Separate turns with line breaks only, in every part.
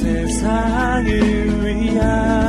세상을 위한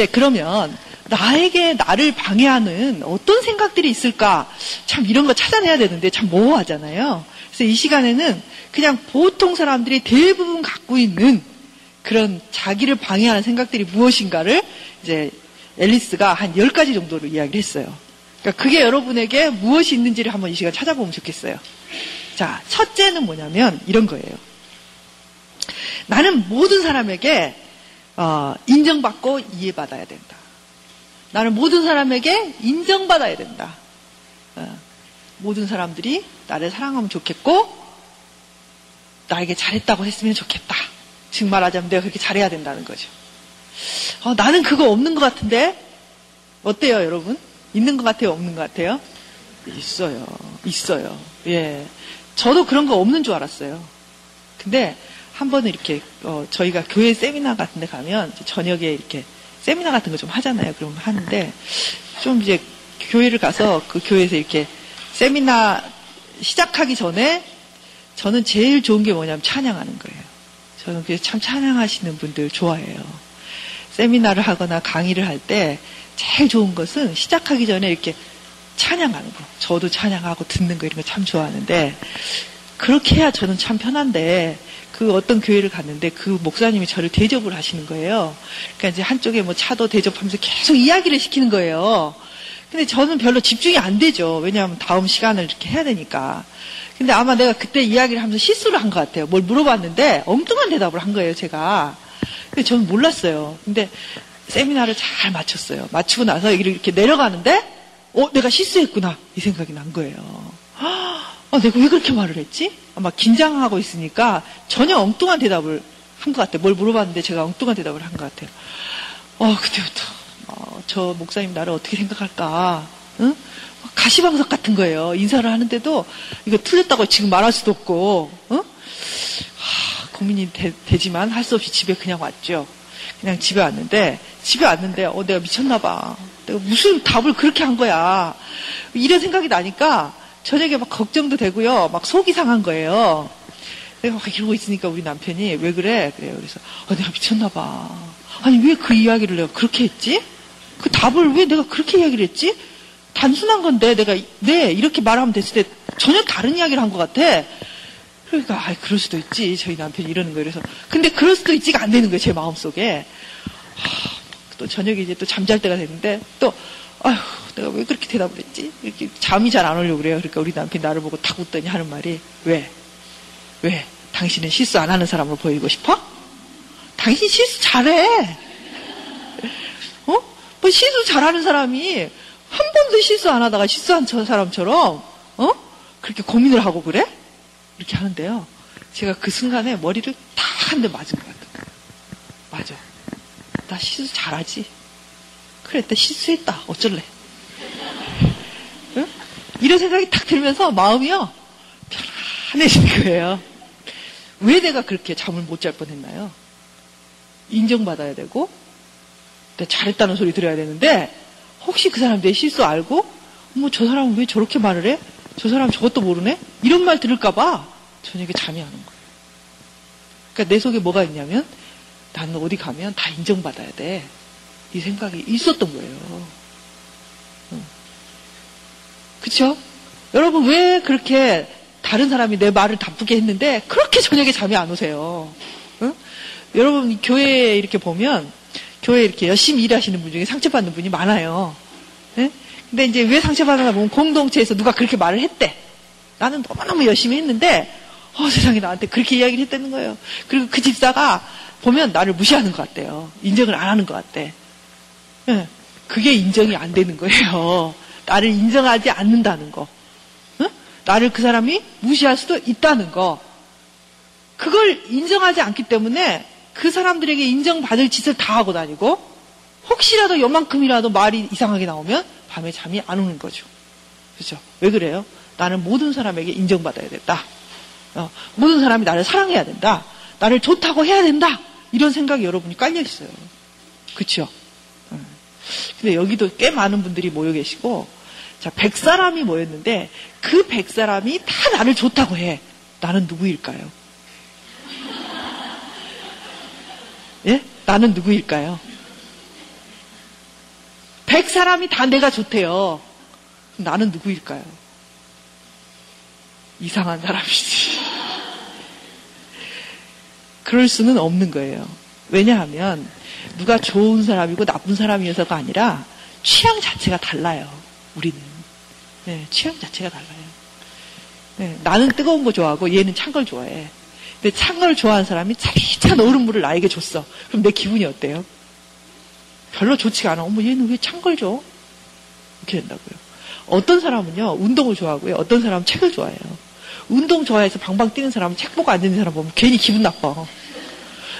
이제 그러면 나에게 나를 방해하는 어떤 생각들이 있을까? 참 이런 거 찾아내야 되는데 참 모호하잖아요. 그래서 이 시간에는 그냥 보통 사람들이 대부분 갖고 있는 그런 자기를 방해하는 생각들이 무엇인가를 이제 앨리스가 한 10가지 정도로 이야기를 했어요. 그러니까 그게 여러분에게 무엇이 있는지를 한번 이 시간 찾아보면 좋겠어요. 자, 첫째는 뭐냐면 이런 거예요. 나는 모든 사람에게 어, 인정받고 이해받아야 된다. 나는 모든 사람에게 인정받아야 된다. 어, 모든 사람들이 나를 사랑하면 좋겠고 나에게 잘했다고 했으면 좋겠다. 즉 말하자면 내가 그렇게 잘해야 된다는 거죠. 어, 나는 그거 없는 것 같은데 어때요, 여러분? 있는 것 같아요, 없는 것 같아요? 있어요, 있어요. 예, 저도 그런 거 없는 줄 알았어요. 근데 한 번은 이렇게 어, 저희가 교회 세미나 같은 데 가면 저녁에 이렇게 세미나 같은 거 좀 하잖아요. 그럼 하는데 좀 이제 교회를 가서 그 교회에서 이렇게 세미나 시작하기 전에 저는 제일 좋은 게 뭐냐면 찬양하는 거예요. 저는 그래서 참 찬양하시는 분들 좋아해요. 세미나를 하거나 강의를 할 때 제일 좋은 것은 시작하기 전에 이렇게 찬양하는 거. 저도 찬양하고 듣는 거 이런 거 참 좋아하는데 그렇게 해야 저는 참 편한데 그 어떤 교회를 갔는데 그 목사님이 저를 대접을 하시는 거예요. 그러니까 이제 한쪽에 뭐 차도 대접하면서 계속 이야기를 시키는 거예요. 근데 저는 별로 집중이 안 되죠. 왜냐하면 다음 시간을 이렇게 해야 되니까. 근데 아마 내가 그때 이야기를 하면서 실수를 한 것 같아요. 뭘 물어봤는데 엉뚱한 대답을 한 거예요, 제가. 근데 저는 몰랐어요. 근데 세미나를 잘 마쳤어요. 마치고 나서 이렇게 내려가는데, 어, 내가 실수했구나. 이 생각이 난 거예요. 아, 내가 왜 그렇게 말을 했지? 아마 긴장하고 있으니까 전혀 엉뚱한 대답을 한 것 같아요. 뭘 물어봤는데 제가 엉뚱한 대답을 한 것 같아요. 어, 그때부터, 어, 저 목사님 나를 어떻게 생각할까? 응? 가시방석 같은 거예요. 인사를 하는데도 이거 틀렸다고 지금 말할 수도 없고, 응? 하, 고민이 되, 지만 할 수 없이 집에 그냥 왔죠. 그냥 집에 왔는데, 집에 왔는데, 어, 내가 미쳤나 봐. 내가 무슨 답을 그렇게 한 거야. 이런 생각이 나니까, 저녁에 막 걱정도 되고요. 막 속이 상한 거예요. 내가 막 이러고 있으니까 우리 남편이 왜 그래? 그래요. 그래서 어, 내가 미쳤나 봐. 아니 왜 그 이야기를 내가 그렇게 했지? 그 답을 왜 내가 그렇게 이야기를 했지? 단순한 건데 내가 네 이렇게 말하면 됐을 때 전혀 다른 이야기를 한 것 같아. 그러니까 아 그럴 수도 있지 저희 남편이 이러는 거예요. 그래서 근데 그럴 수도 있지가 안 되는 거예요 제 마음 속에. 하, 또 저녁에 이제 또 잠잘 때가 됐는데 또 아휴 내가 왜 그렇게 대답을 했지? 이렇게 잠이 잘 안 오려고 그래요. 그러니까 우리 남편이 나를 보고 탁 웃더니 하는 말이 왜? 왜? 당신은 실수 안 하는 사람으로 보이고 싶어? 당신 실수 잘해. 어? 뭐 실수 잘하는 사람이 한 번도 실수 안 하다가 실수한 사람처럼 어? 그렇게 고민을 하고 그래? 이렇게 하는데요. 제가 그 순간에 머리를 탁한대 맞은 것 같아요. 맞아. 나 실수 잘하지. 나 실수했다. 어쩔래. 응? 이런 생각이 탁 들면서 마음이요. 편안해지는 거예요. 왜 내가 그렇게 잠을 못 잘 뻔했나요? 인정받아야 되고, 잘했다는 소리 들어야 되는데, 혹시 그 사람 내 실수 알고, 어머, 저 사람은 왜 저렇게 말을 해? 저 사람 저것도 모르네? 이런 말 들을까봐 저녁에 잠이 안 온 거예요. 그러니까 내 속에 뭐가 있냐면, 나는 어디 가면 다 인정받아야 돼. 이 생각이 있었던 거예요. 그쵸? 여러분 왜 그렇게 다른 사람이 내 말을 답답게 했는데 그렇게 저녁에 잠이 안 오세요? 응? 여러분 교회에 이렇게 보면 교회에 이렇게 열심히 일하시는 분 중에 상처받는 분이 많아요. 응? 근데 이제 왜 상처받나 보면 공동체에서 누가 그렇게 말을 했대. 나는 너무너무 열심히 했는데 어, 세상에 나한테 그렇게 이야기를 했다는 거예요. 그리고 그 집사가 보면 나를 무시하는 것 같대요. 인정을 안 하는 것 같대. 응? 그게 인정이 안 되는 거예요. 나를 인정하지 않는다는 거. 나를 그 사람이 무시할 수도 있다는 거. 그걸 인정하지 않기 때문에 그 사람들에게 인정받을 짓을 다 하고 다니고 혹시라도 요만큼이라도 말이 이상하게 나오면 밤에 잠이 안 오는 거죠. 그렇죠? 왜 그래요? 나는 모든 사람에게 인정받아야 된다. 어, 모든 사람이 나를 사랑해야 된다. 나를 좋다고 해야 된다. 이런 생각이 여러분이 깔려 있어요. 그렇죠? 음. 근데 여기도 꽤 많은 분들이 모여 계시고 자, 100사람이 모였는데 그 100사람이 다 나를 좋다고 해. 나는 누구일까요? 예? 나는 누구일까요? 100사람이 다 내가 좋대요. 나는 누구일까요? 이상한 사람이지. 그럴 수는 없는 거예요. 왜냐하면 누가 좋은 사람이고 나쁜 사람이어서가 아니라 취향 자체가 달라요. 우리는. 네, 취향 자체가 달라요. 네, 나는 뜨거운 거 좋아하고 얘는 찬 걸 좋아해. 근데 찬 걸 좋아하는 사람이 차리찬 얼음물을 나에게 줬어. 그럼 내 기분이 어때요? 별로 좋지가 않아. 어머, 얘는 왜 찬 걸 줘? 이렇게 된다고요. 어떤 사람은요, 운동을 좋아하고요. 어떤 사람은 책을 좋아해요. 운동 좋아해서 방방 뛰는 사람은 책 보고 앉는 사람 보면 괜히 기분 나빠.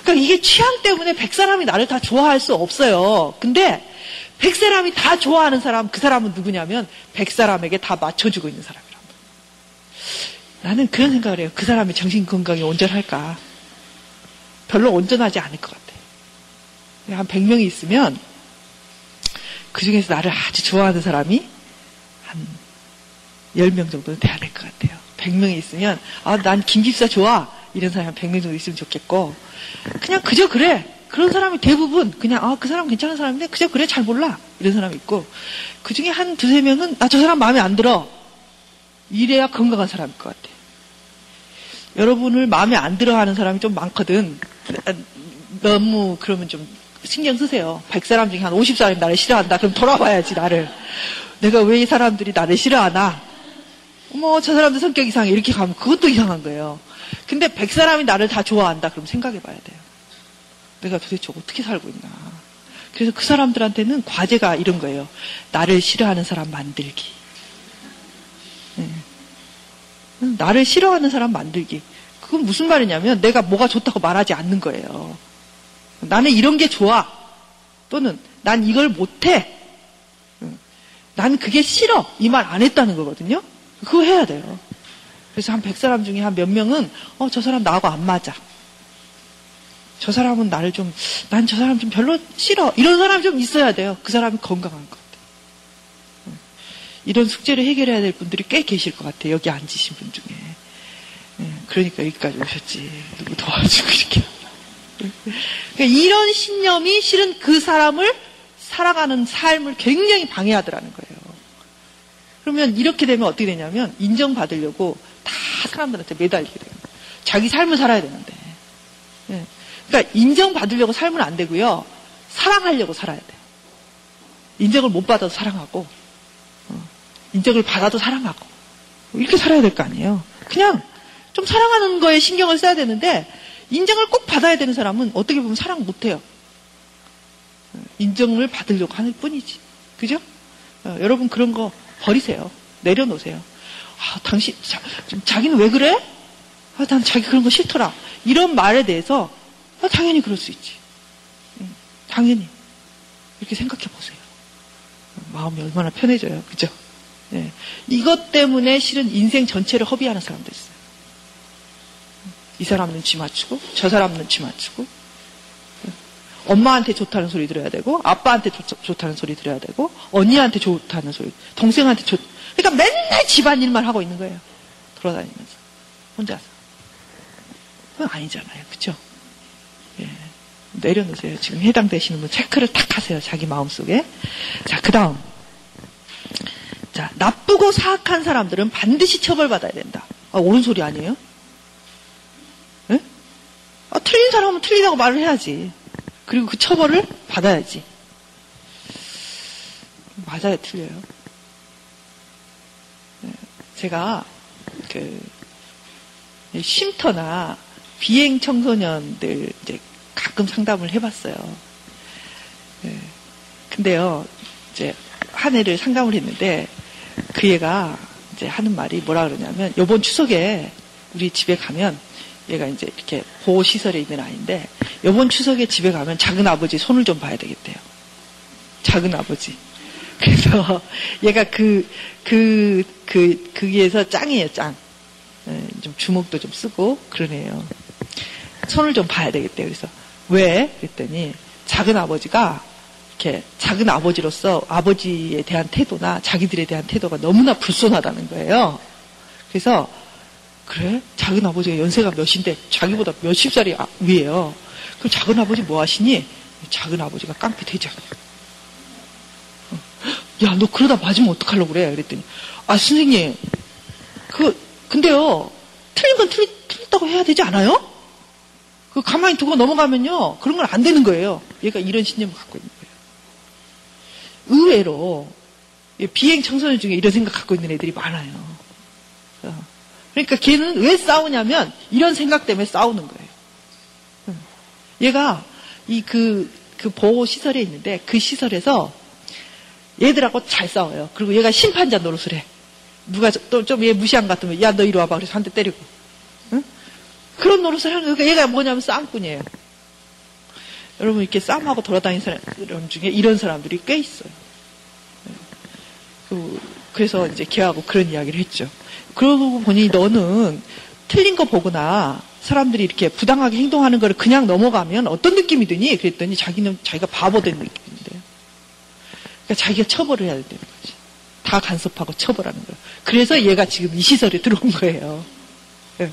그러니까 이게 취향 때문에 백 사람이 나를 다 좋아할 수 없어요. 근데 백 사람이 다 좋아하는 사람, 그 사람은 누구냐면 백 사람에게 다 맞춰주고 있는 사람이란 말이에요. 나는 그런 생각을 해요. 그 사람의 정신 건강이 온전할까? 별로 온전하지 않을 것 같아요. 한 100명이 있으면 그 중에서 나를 아주 좋아하는 사람이 한 10명 정도는 돼야 될 것 같아요. 100명이 있으면, 아, 난 김집사 좋아. 이런 사람이 한 100명 정도 있으면 좋겠고, 그냥 그저 그래. 그런 사람이 대부분 그냥, 아, 그 사람 괜찮은 사람인데, 그저 그래. 잘 몰라. 이런 사람이 있고, 그 중에 한 두세 명은, 나저 사람 마음에 안 들어. 이래야 건강한 사람일 것 같아. 여러분을 마음에 안 들어 하는 사람이 좀 많거든. 너무 그러면 좀 신경 쓰세요. 100사람 중에 한 50사람이 나를 싫어한다. 그럼 돌아봐야지, 나를. 내가 왜 이 사람들이 나를 싫어하나? 어머, 저 사람들 성격 이상해. 이렇게 가면 그것도 이상한 거예요. 근데 백 사람이 나를 다 좋아한다. 그럼 생각해 봐야 돼요. 내가 도대체 어떻게 살고 있나. 그래서 그 사람들한테는 과제가 이런 거예요. 나를 싫어하는 사람 만들기. 네. 나를 싫어하는 사람 만들기. 그건 무슨 말이냐면 내가 뭐가 좋다고 말하지 않는 거예요. 나는 이런 게 좋아. 또는 난 이걸 못해. 난 그게 싫어. 이 말 안 했다는 거거든요. 그거 해야 돼요. 그래서 한 100사람 중에 한 몇 명은, 어, 저 사람 나하고 안 맞아. 저 사람은 나를 좀, 난 저 사람 좀 별로 싫어. 이런 사람 좀 있어야 돼요. 그 사람이 건강한 것 같아요. 이런 숙제를 해결해야 될 분들이 꽤 계실 것 같아요. 여기 앉으신 분 중에. 그러니까 여기까지 오셨지. 누구 도와주고 이렇게. 그러니까 이런 신념이 실은 그 사람을 살아가는 삶을 굉장히 방해하더라는 거예요. 그러면 이렇게 되면 어떻게 되냐면 인정받으려고 다 사람들한테 매달리게 돼요. 자기 삶을 살아야 되는데. 네. 그러니까 인정받으려고 살면 안 되고요. 사랑하려고 살아야 돼요. 인정을 못 받아도 사랑하고, 어. 인정을 받아도 사랑하고, 이렇게 살아야 될 거 아니에요. 그냥 좀 사랑하는 거에 신경을 써야 되는데, 인정을 꼭 받아야 되는 사람은 어떻게 보면 사랑 못 해요. 인정을 받으려고 하는 뿐이지. 그죠? 어, 여러분 그런 거 버리세요. 내려놓으세요. 아, 당신, 자, 자기는 왜 그래? 아, 난 자기 그런 거 싫더라. 이런 말에 대해서 아, 당연히 그럴 수 있지. 응, 당연히. 이렇게 생각해 보세요. 마음이 얼마나 편해져요. 그죠? 네. 이것 때문에 실은 인생 전체를 허비하는 사람도 있어요. 이 사람 눈치 맞추고, 저 사람 눈치 맞추고, 엄마한테 좋다는 소리 들어야 되고, 아빠한테 좋, 다는 소리 들어야 되고, 언니한테 좋다는 소리, 동생한테 좋, 그러니까 맨날 집안일만 하고 있는 거예요. 돌아다니면서. 혼자서. 그건 아니잖아요. 그쵸? 예. 내려놓으세요. 지금 해당되시는 분 체크를 탁 하세요. 자기 마음속에. 자, 그 다음. 자, 나쁘고 사악한 사람들은 반드시 처벌받아야 된다. 아, 옳은 소리 아니에요? 예? 아, 틀린 사람은 틀리다고 말을 해야지. 그리고 그 처벌을 받아야지. 맞아요, 틀려요. 네, 제가 그 쉼터나 비행 청소년들 이제 가끔 상담을 해봤어요. 네, 근데요, 이제 한 애를 상담을 했는데 그 애가 이제 하는 말이 뭐라 그러냐면 요번 추석에 우리 집에 가면 얘가 이제 이렇게 보호 시설에 있는 아이인데 요번 추석에 집에 가면 작은 아버지 손을 좀 봐야 되겠대요. 작은 아버지. 그래서 얘가 그, 그, 그, 그기에서 짱이에요, 짱. 예, 좀 주먹도 좀 쓰고 그러네요. 손을 좀 봐야 되겠대요. 그래서 왜? 그랬더니 작은 아버지가 이렇게 작은 아버지로서 아버지에 대한 태도나 자기들에 대한 태도가 너무나 불손하다는 거예요. 그래서 그래? 작은 아버지가 연세가 몇인데 자기보다 몇십 살이 아- 위에요. 그럼 작은 아버지 뭐 하시니? 작은 아버지가 깡패 대장이야. 어. 야, 너 그러다 맞으면 어떡하려고 그래? 그랬더니, 아, 선생님, 그, 근데요, 틀린 건 틀, 틀렸다고 해야 되지 않아요? 그 가만히 두고 넘어가면요, 그런 건 안 되는 거예요. 얘가 이런 신념을 갖고 있는 거예요. 의외로, 이 비행 청소년 중에 이런 생각 갖고 있는 애들이 많아요. 어. 그러니까 걔는 왜 싸우냐면, 이런 생각 때문에 싸우는 거예요. 음. 얘가 이 그, 그 보호 시설에 있는데, 그 시설에서 얘들하고 잘 싸워요. 그리고 얘가 심판자 노릇을 해. 누가 또 좀 얘 무시한 것 같으면, 야, 너 이리 와봐. 그래서 한 대 때리고. 응? 그런 노릇을 하는. 그러니까 얘가 뭐냐면 쌍꾼이에요. 여러분, 이렇게 싸움하고 돌아다니는 사람 중에 이런 사람들이 꽤 있어요. 네. 그, 그래서 이제 걔하고 그런 이야기를 했죠. 그러고 보니 너는 틀린 거 보거나 사람들이 이렇게 부당하게 행동하는 거를 그냥 넘어가면 어떤 느낌이 드니? 그랬더니 자기는 자기가 바보 된 느낌인데요. 그러니까 자기가 처벌을 해야 된다는 거지. 다 간섭하고 처벌하는 거예요. 그래서 얘가 지금 이 시설에 들어온 거예요. 예.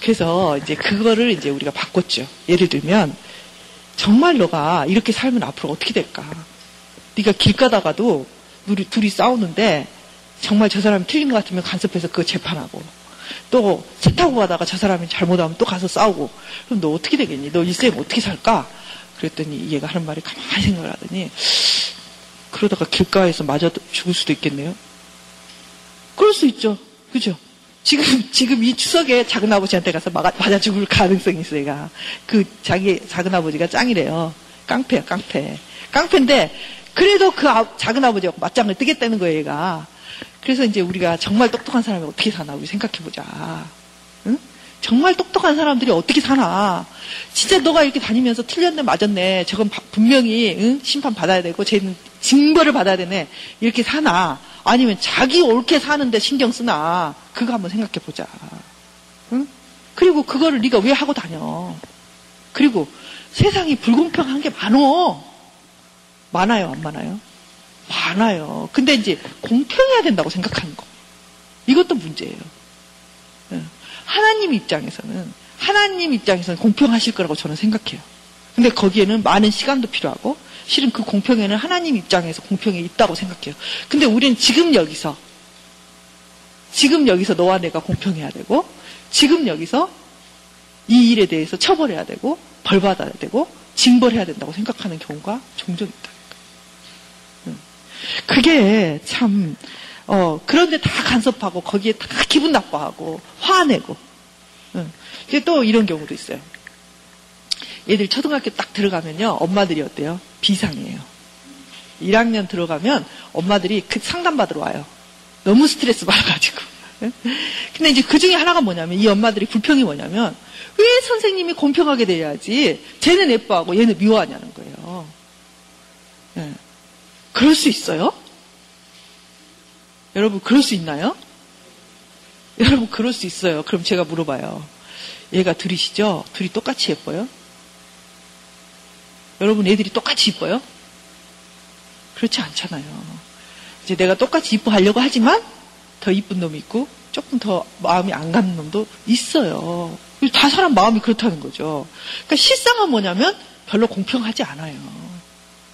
그래서 이제 그거를 이제 우리가 바꿨죠. 예를 들면 정말 너가 이렇게 살면 앞으로 어떻게 될까? 네가 길 가다가도 둘이, 둘이 싸우는데 정말 저 사람이 틀린 것 같으면 간섭해서 그거 재판하고 또 차 타고 가다가 저 사람이 잘못하면 또 가서 싸우고 그럼 너 어떻게 되겠니? 너 일생 어떻게 살까? 그랬더니 얘가 하는 말이 가만히 생각을 하더니 그러다가 길가에서 맞아 죽을 수도 있겠네요. 그럴 수 있죠. 그죠? 지금, 지금 이 추석에 작은 아버지한테 가서 맞아, 죽을 가능성이 있어요, 얘가. 그 자기 작은 아버지가 짱이래요. 깡패야, 깡패. 깡패인데, 그래도 그 아- 작은 아버지하고 맞짱을 뜨겠다는 거예요, 얘가. 그래서 이제 우리가 정말 똑똑한 사람이 어떻게 사나, 우리 생각해보자. 응? 정말 똑똑한 사람들이 어떻게 사나. 진짜 너가 이렇게 다니면서 틀렸네, 맞았네. 저건 바- 분명히, 응? 심판 받아야 되고, 쟤는 징벌을 받아야 되네. 이렇게 사나. 아니면 자기 옳게 사는데 신경 쓰나. 그거 한번 생각해 보자. 응? 그리고 그거를 네가 왜 하고 다녀. 그리고 세상이 불공평한 게 많어. 많아요, 안 많아요? 많아요. 근데 이제 공평해야 된다고 생각하는 거. 이것도 문제예요. 응. 하나님 입장에서는 하나님 입장에서는 공평하실 거라고 저는 생각해요. 근데 거기에는 많은 시간도 필요하고 실은 그 공평에는 하나님 입장에서 공평이 있다고 생각해요. 근데 우리는 지금 여기서 지금 여기서 너와 내가 공평해야 되고 지금 여기서 이 일에 대해서 처벌해야 되고 벌 받아야 되고 징벌해야 된다고 생각하는 경우가 종종 있다. 음. 그게 참 어, 그런데 다 간섭하고 거기에 다 기분 나빠하고 화내고 응. 근데 또 이런 경우도 있어요. 얘들 초등학교 딱 들어가면요 엄마들이 어때요? 비상이에요. 1학년 들어가면 엄마들이 그 상담받으러 와요. 너무 스트레스 받아가지고. 응? 근데 이제 그 중에 하나가 뭐냐면 이 엄마들이 불평이 뭐냐면 왜 선생님이 공평하게 돼야지 쟤는 예뻐하고 얘는 미워하냐는 거예요. 예. 그럴 수 있어요? 여러분 그럴 수 있나요? 여러분 그럴 수 있어요. 그럼 제가 물어봐요. 얘가 둘이시죠? 둘이 똑같이 예뻐요? 여러분 애들이 똑같이 이뻐요? 그렇지 않잖아요. 이제 내가 똑같이 이뻐하려고 하지만 더 이쁜 놈이 있고 조금 더 마음이 안 가는 놈도 있어요. 다 사람 마음이 그렇다는 거죠. 그러니까 실상은 뭐냐면 별로 공평하지 않아요.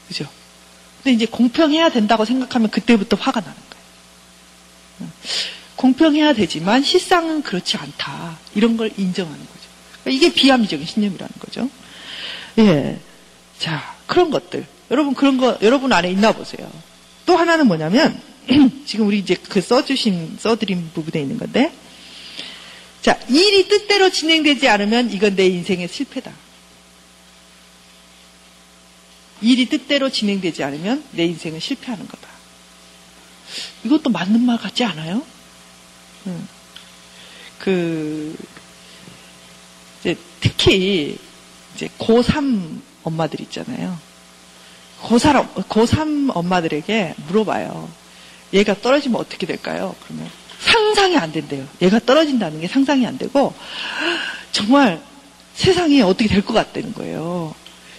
그죠? 근데 이제 공평해야 된다고 생각하면 그때부터 화가 나는 거예요. 공평해야 되지만 실상은 그렇지 않다. 이런 걸 인정하는 거죠. 그러니까 이게 비합리적인 신념이라는 거죠. 예. 자, 그런 것들. 여러분 그런 거 여러분 안에 있나 보세요. 또 하나는 뭐냐면 지금 우리 이제 그 써주신 써드린 부분에 있는 건데 자 일이 뜻대로 진행되지 않으면 이건 내 인생의 실패다. 일이 뜻대로 진행되지 않으면 내 인생은 실패하는 거다. 이것도 맞는 말 같지 않아요? 음. 그, 이제 특히 이제 고3 엄마들 있잖아요. 고3, 고3 엄마들에게 물어봐요. 얘가 떨어지면 어떻게 될까요? 그러면 상상이 안 된대요. 얘가 떨어진다는 게 상상이 안 되고, 정말 세상이 어떻게 될 것 같다는 거예요.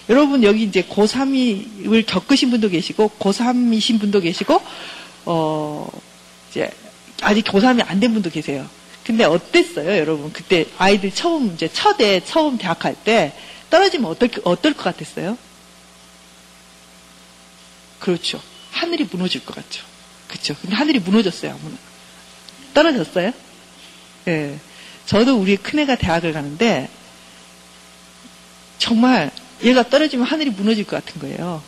여러분 여기 이제 고3을 겪으신 분도 계시고 고3이신 분도 계시고 어 이제 아직 고3이 안 된 분도 계세요. 근데 어땠어요, 여러분? 그때 아이들 처음 이제 첫에 처음 대학 갈 때 떨어지면 어떨 어떨 것 같았어요? 그렇죠. 하늘이 무너질 것 같죠. 그렇죠. 근데 하늘이 무너졌어요. 무너... 떨어졌어요? 예. 네. 저도 우리 큰애가 대학을 가는데 정말 얘가 떨어지면 하늘이 무너질 것 같은 거예요.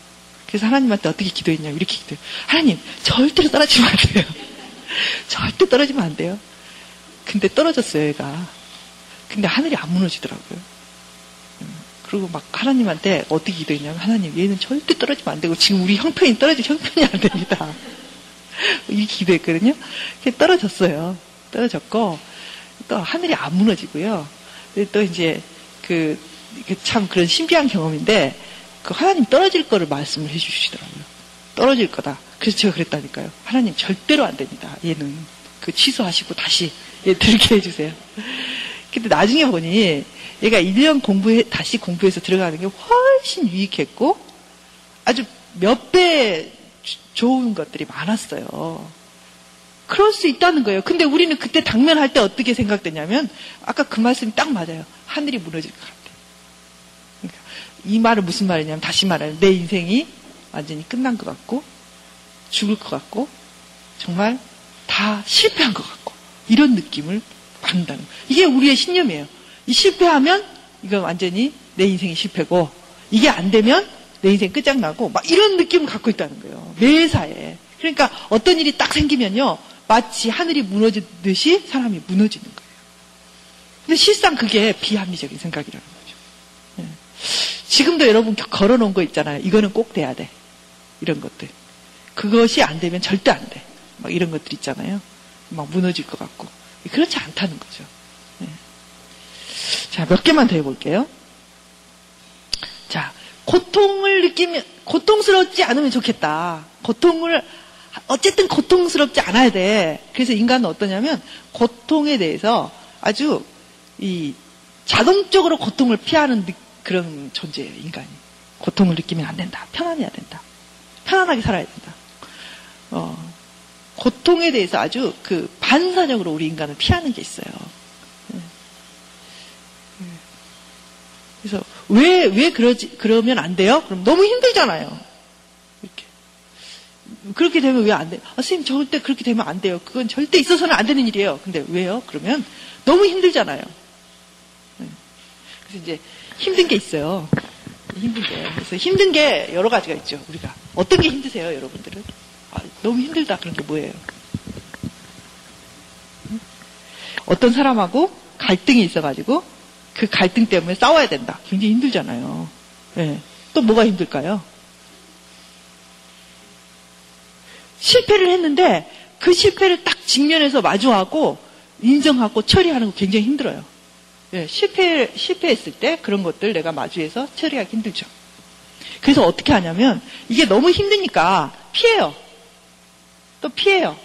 그래서 하나님한테 어떻게 기도했냐면 이렇게 기도해요. 하나님 절대로 떨어지면 안 돼요. 절대 떨어지면 안 돼요. 근데 떨어졌어요, 얘가. 근데 하늘이 안 무너지더라고요. 음, 그리고 막 하나님한테 어떻게 기도했냐면 하나님 얘는 절대 떨어지면 안 되고 지금 우리 형편이 떨어질 형편이 안 됩니다. 이렇게 기도했거든요. 떨어졌어요. 떨어졌고 또 하늘이 안 무너지고요. 또 이제 그, 그참 그런 신비한 경험인데 그 하나님 떨어질 거를 말씀을 해주시더라고요. 떨어질 거다. 그래서 제가 그랬다니까요. 하나님 절대로 안 됩니다. 얘는 그 취소하시고 다시 얘 들게 해주세요. 근데 나중에 보니 얘가 1년 공부해 다시 공부해서 들어가는 게 훨씬 유익했고 아주 몇 배 좋은 것들이 많았어요. 그럴 수 있다는 거예요. 근데 우리는 그때 당면할 때 어떻게 생각되냐면 아까 그 말씀이 딱 맞아요. 하늘이 무너질 것 같아. 그러니까 이 말은 무슨 말이냐면 다시 말하면 내 인생이 완전히 끝난 것 같고 죽을 것 같고 정말 다 실패한 것 같고 이런 느낌을 거예요. 이게 우리의 신념이에요. 이 실패하면 이거 완전히 내 인생이 실패고 이게 안 되면 내 인생 끝장나고 막 이런 느낌을 갖고 있다는 거예요. 매사에. 그러니까 어떤 일이 딱 생기면요. 마치 하늘이 무너지듯이 사람이 무너지는 거예요. 근데 실상 그게 비합리적인 생각이라는 거죠. 네. 지금도 여러분 걸어놓은 거 있잖아요. 이거는 꼭 돼야 돼. 이런 것들. 그것이 안 되면 절대 안 돼. 막 이런 것들 있잖아요. 막 무너질 것 같고. 그렇지 않다는 거죠. 네. 자, 몇 개만 더 해볼게요. 자, 고통을 느끼면, 고통스럽지 않으면 좋겠다. 고통을 어쨌든 고통스럽지 않아야 돼. 그래서 인간은 어떠냐면 고통에 대해서 아주 이 자동적으로 고통을 피하는 그런 존재예요, 인간이. 고통을 느끼면 안 된다. 편안해야 된다. 편안하게 살아야 된다. 어, 고통에 대해서 아주 그 반사적으로 우리 인간은 피하는 게 있어요. 네. 네. 그래서 왜, 왜 그러지, 그러면 안 돼요? 그럼 너무 힘들잖아요. 그렇게 되면 왜 안 돼? 아, 선생님, 절대 그렇게 되면 안 돼요. 그건 절대 있어서는 안 되는 일이에요. 근데 왜요? 그러면 너무 힘들잖아요. 네. 그래서 이제 힘든 게 있어요. 힘든 게. 그래서 힘든 게 여러 가지가 있죠, 우리가. 어떤 게 힘드세요, 여러분들은? 아, 너무 힘들다. 그런 게 뭐예요? 어떤 사람하고 갈등이 있어가지고 그 갈등 때문에 싸워야 된다. 굉장히 힘들잖아요. 네. 또 뭐가 힘들까요? 실패를 했는데 그 실패를 딱 직면해서 마주하고 인정하고 처리하는 거 굉장히 힘들어요. 예, 실패, 실패했을 때 그런 것들 내가 마주해서 처리하기 힘들죠. 그래서 어떻게 하냐면 이게 너무 힘드니까 피해요. 또 피해요.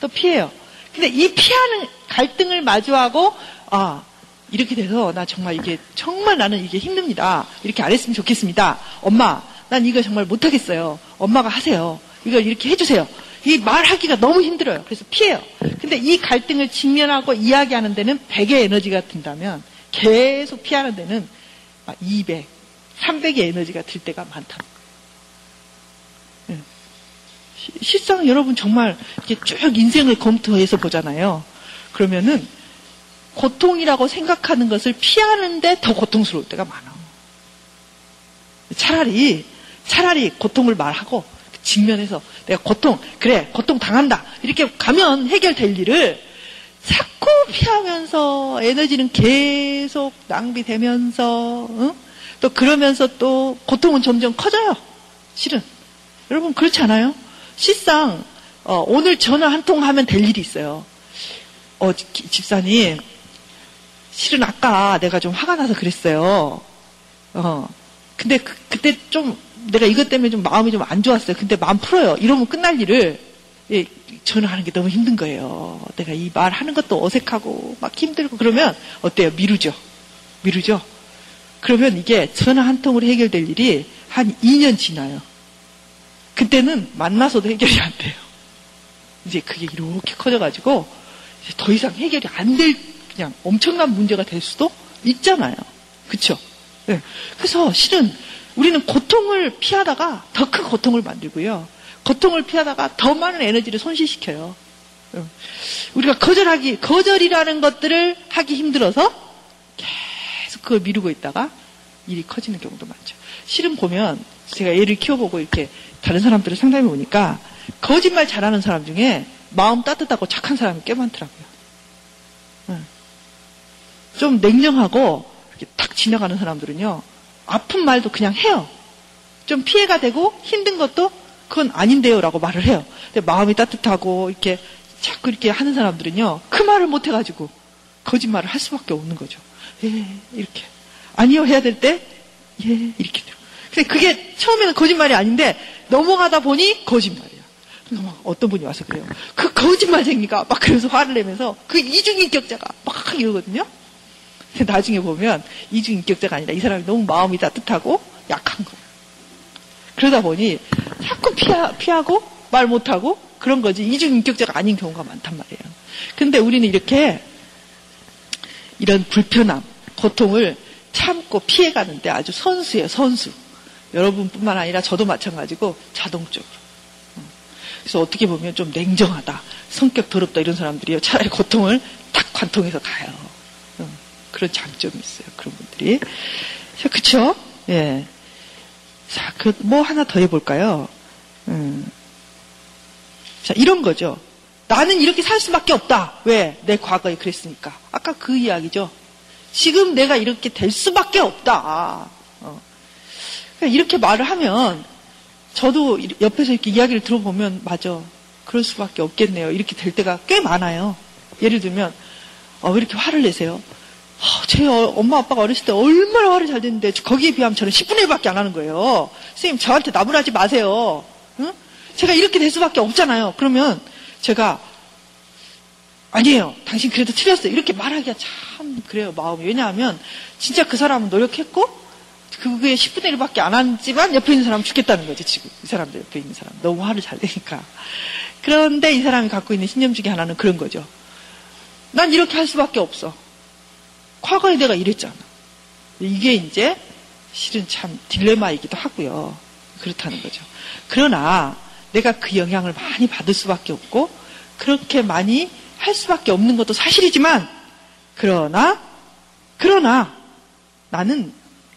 또 피해요. 근데 이 피하는 갈등을 마주하고 아 이렇게 돼서 나 정말 이게 정말 나는 이게 힘듭니다. 이렇게 안 했으면 좋겠습니다. 엄마 난 이거 정말 못하겠어요. 엄마가 하세요. 이걸 이렇게 해주세요. 이 말하기가 너무 힘들어요. 그래서 피해요. 근데 이 갈등을 직면하고 이야기하는 데는 100의 에너지가 든다면 계속 피하는 데는 200, 300의 에너지가 들 때가 많다. 네. 실상 여러분 정말 이렇게 쭉 인생을 검토해서 보잖아요. 그러면은 고통이라고 생각하는 것을 피하는데 더 고통스러울 때가 많아. 차라리 차라리 고통을 말하고 직면해서 내가 고통, 그래, 고통 당한다. 이렇게 가면 해결될 일을 자꾸 피하면서 에너지는 계속 낭비되면서, 응? 또 그러면서 또 고통은 점점 커져요. 실은. 여러분, 그렇지 않아요? 실상, 어, 오늘 전화 한 통 하면 될 일이 있어요. 어, 기- 집사님, 실은 아까 내가 좀 화가 나서 그랬어요. 어, 근데 그, 그때 좀 내가 이것 때문에 좀 마음이 좀 안 좋았어요. 근데 마음 풀어요. 이러면 끝날 일을 예, 전화하는 게 너무 힘든 거예요. 내가 이 말 하는 것도 어색하고 막 힘들고 그러면 어때요? 미루죠. 미루죠. 그러면 이게 전화 한 통으로 해결될 일이 한 2년 지나요. 그때는 만나서도 해결이 안 돼요. 이제 그게 이렇게 커져가지고 이제 더 이상 해결이 안 될 그냥 엄청난 문제가 될 수도 있잖아요. 그쵸? 네. 그래서 실은 우리는 고통을 피하다가 더 큰 고통을 만들고요. 고통을 피하다가 더 많은 에너지를 손실시켜요. 어. 우리가 거절하기, 거절이라는 것들을 하기 힘들어서 계속 그걸 미루고 있다가 일이 커지는 경우도 많죠. 실은 보면 제가 애를 키워보고 이렇게 다른 사람들을 상담해 보니까 거짓말 잘하는 사람 중에 마음 따뜻하고 착한 사람이 꽤 많더라고요. 응. 좀 냉정하고 이렇게 탁 지나가는 사람들은요, 아픈 말도 그냥 해요. 좀 피해가 되고 힘든 것도 그건 아닌데요라고 말을 해요. 근데 마음이 따뜻하고 이렇게 자꾸 이렇게 하는 사람들은요, 그 말을 못 해가지고 거짓말을 할 수밖에 없는 거죠. 예, 이렇게. 아니요 해야 될 때, 예, 이렇게 돼요. 근데 그게 처음에는 거짓말이 아닌데 넘어가다 보니 거짓말이야. 그래서 막 어떤 분이 와서 그래요. 그 거짓말쟁이가 막 그래서 화를 내면서 그 이중인격자가 막 이러거든요. 나중에 보면 이중인격자가 아니라 이 사람이 너무 마음이 따뜻하고 약한 거예요. 그러다 보니 자꾸 피하, 피하고 말 못하고 그런 거지 이중인격자가 아닌 경우가 많단 말이에요. 근데 우리는 이렇게 이런 불편함, 고통을 참고 피해가는데 아주 선수예요, 선수. 여러분뿐만 아니라 저도 마찬가지고 자동적으로. 음. 그래서 어떻게 보면 좀 냉정하다, 성격 더럽다 이런 사람들이요. 차라리 고통을 딱 관통해서 가요. 음, 그런 장점이 있어요, 그런 분들이. 자, 그쵸? 예. 자, 그, 뭐 하나 더 해볼까요? 음. 자, 이런 거죠. 나는 이렇게 살 수밖에 없다. 왜? 내 과거에 그랬으니까. 아까 그 이야기죠. 지금 내가 이렇게 될 수밖에 없다. 어. 그러니까 이렇게 말을 하면 저도 옆에서 이렇게 이야기를 들어보면 맞아. 그럴 수밖에 없겠네요. 이렇게 될 때가 꽤 많아요. 예를 들면 어, 왜 이렇게 화를 내세요? 어, 제 어, 엄마 아빠가 어렸을 때 얼마나 화를 잘 냈는데 거기에 비하면 저는 10분의 1밖에 안 하는 거예요. 선생님 저한테 나무라지 마세요. 응? 제가 이렇게 될 수밖에 없잖아요. 그러면 제가 아니에요. 당신 그래도 틀렸어요. 이렇게 말하기가 참 그래요. 마음이. 왜냐하면 진짜 그 사람은 노력했고 그게 10분의 1밖에 안 하지만 옆에 있는 사람은 죽겠다는 거지 지금. 이 사람들 옆에 있는 사람. 너무 화를 잘 내니까. 그런데 이 사람이 갖고 있는 신념 중에 하나는 그런 거죠. 난 이렇게 할 수밖에 없어. 과거에 내가 이랬잖아. 이게 이제 실은 참 딜레마이기도 하고요. 그렇다는 거죠. 그러나 내가 그 영향을 많이 받을 수밖에 없고 그렇게 많이 할 수밖에 없는 것도 사실이지만 그러나 그러나 나는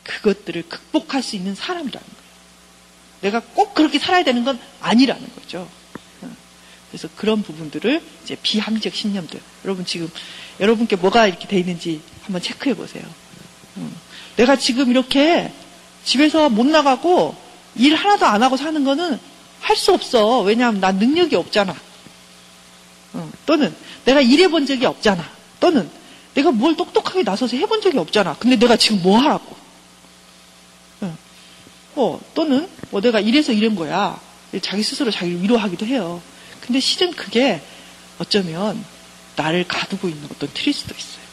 그것들을 극복할 수 있는 사람이라는 거예요. 내가 꼭 그렇게 살아야 되는 건 아니라는 거죠. 그래서 그런 부분들을 이제 비합리적 신념들. 여러분 지금 여러분께 뭐가 이렇게 돼 있는지 한번 체크해 보세요. 내가 지금 이렇게 집에서 못 나가고 일 하나도 안 하고 사는 거는 할 수 없어. 왜냐하면 난 능력이 없잖아. 또는 내가 일해 본 적이 없잖아. 또는 내가 뭘 똑똑하게 나서서 해본 적이 없잖아. 근데 내가 지금 뭐 하라고. 어, 또는 뭐 내가 이래서 이런 거야. 자기 스스로 자기를 위로하기도 해요. 근데 실은 그게 어쩌면 나를 가두고 있는 어떤 수도 있어요.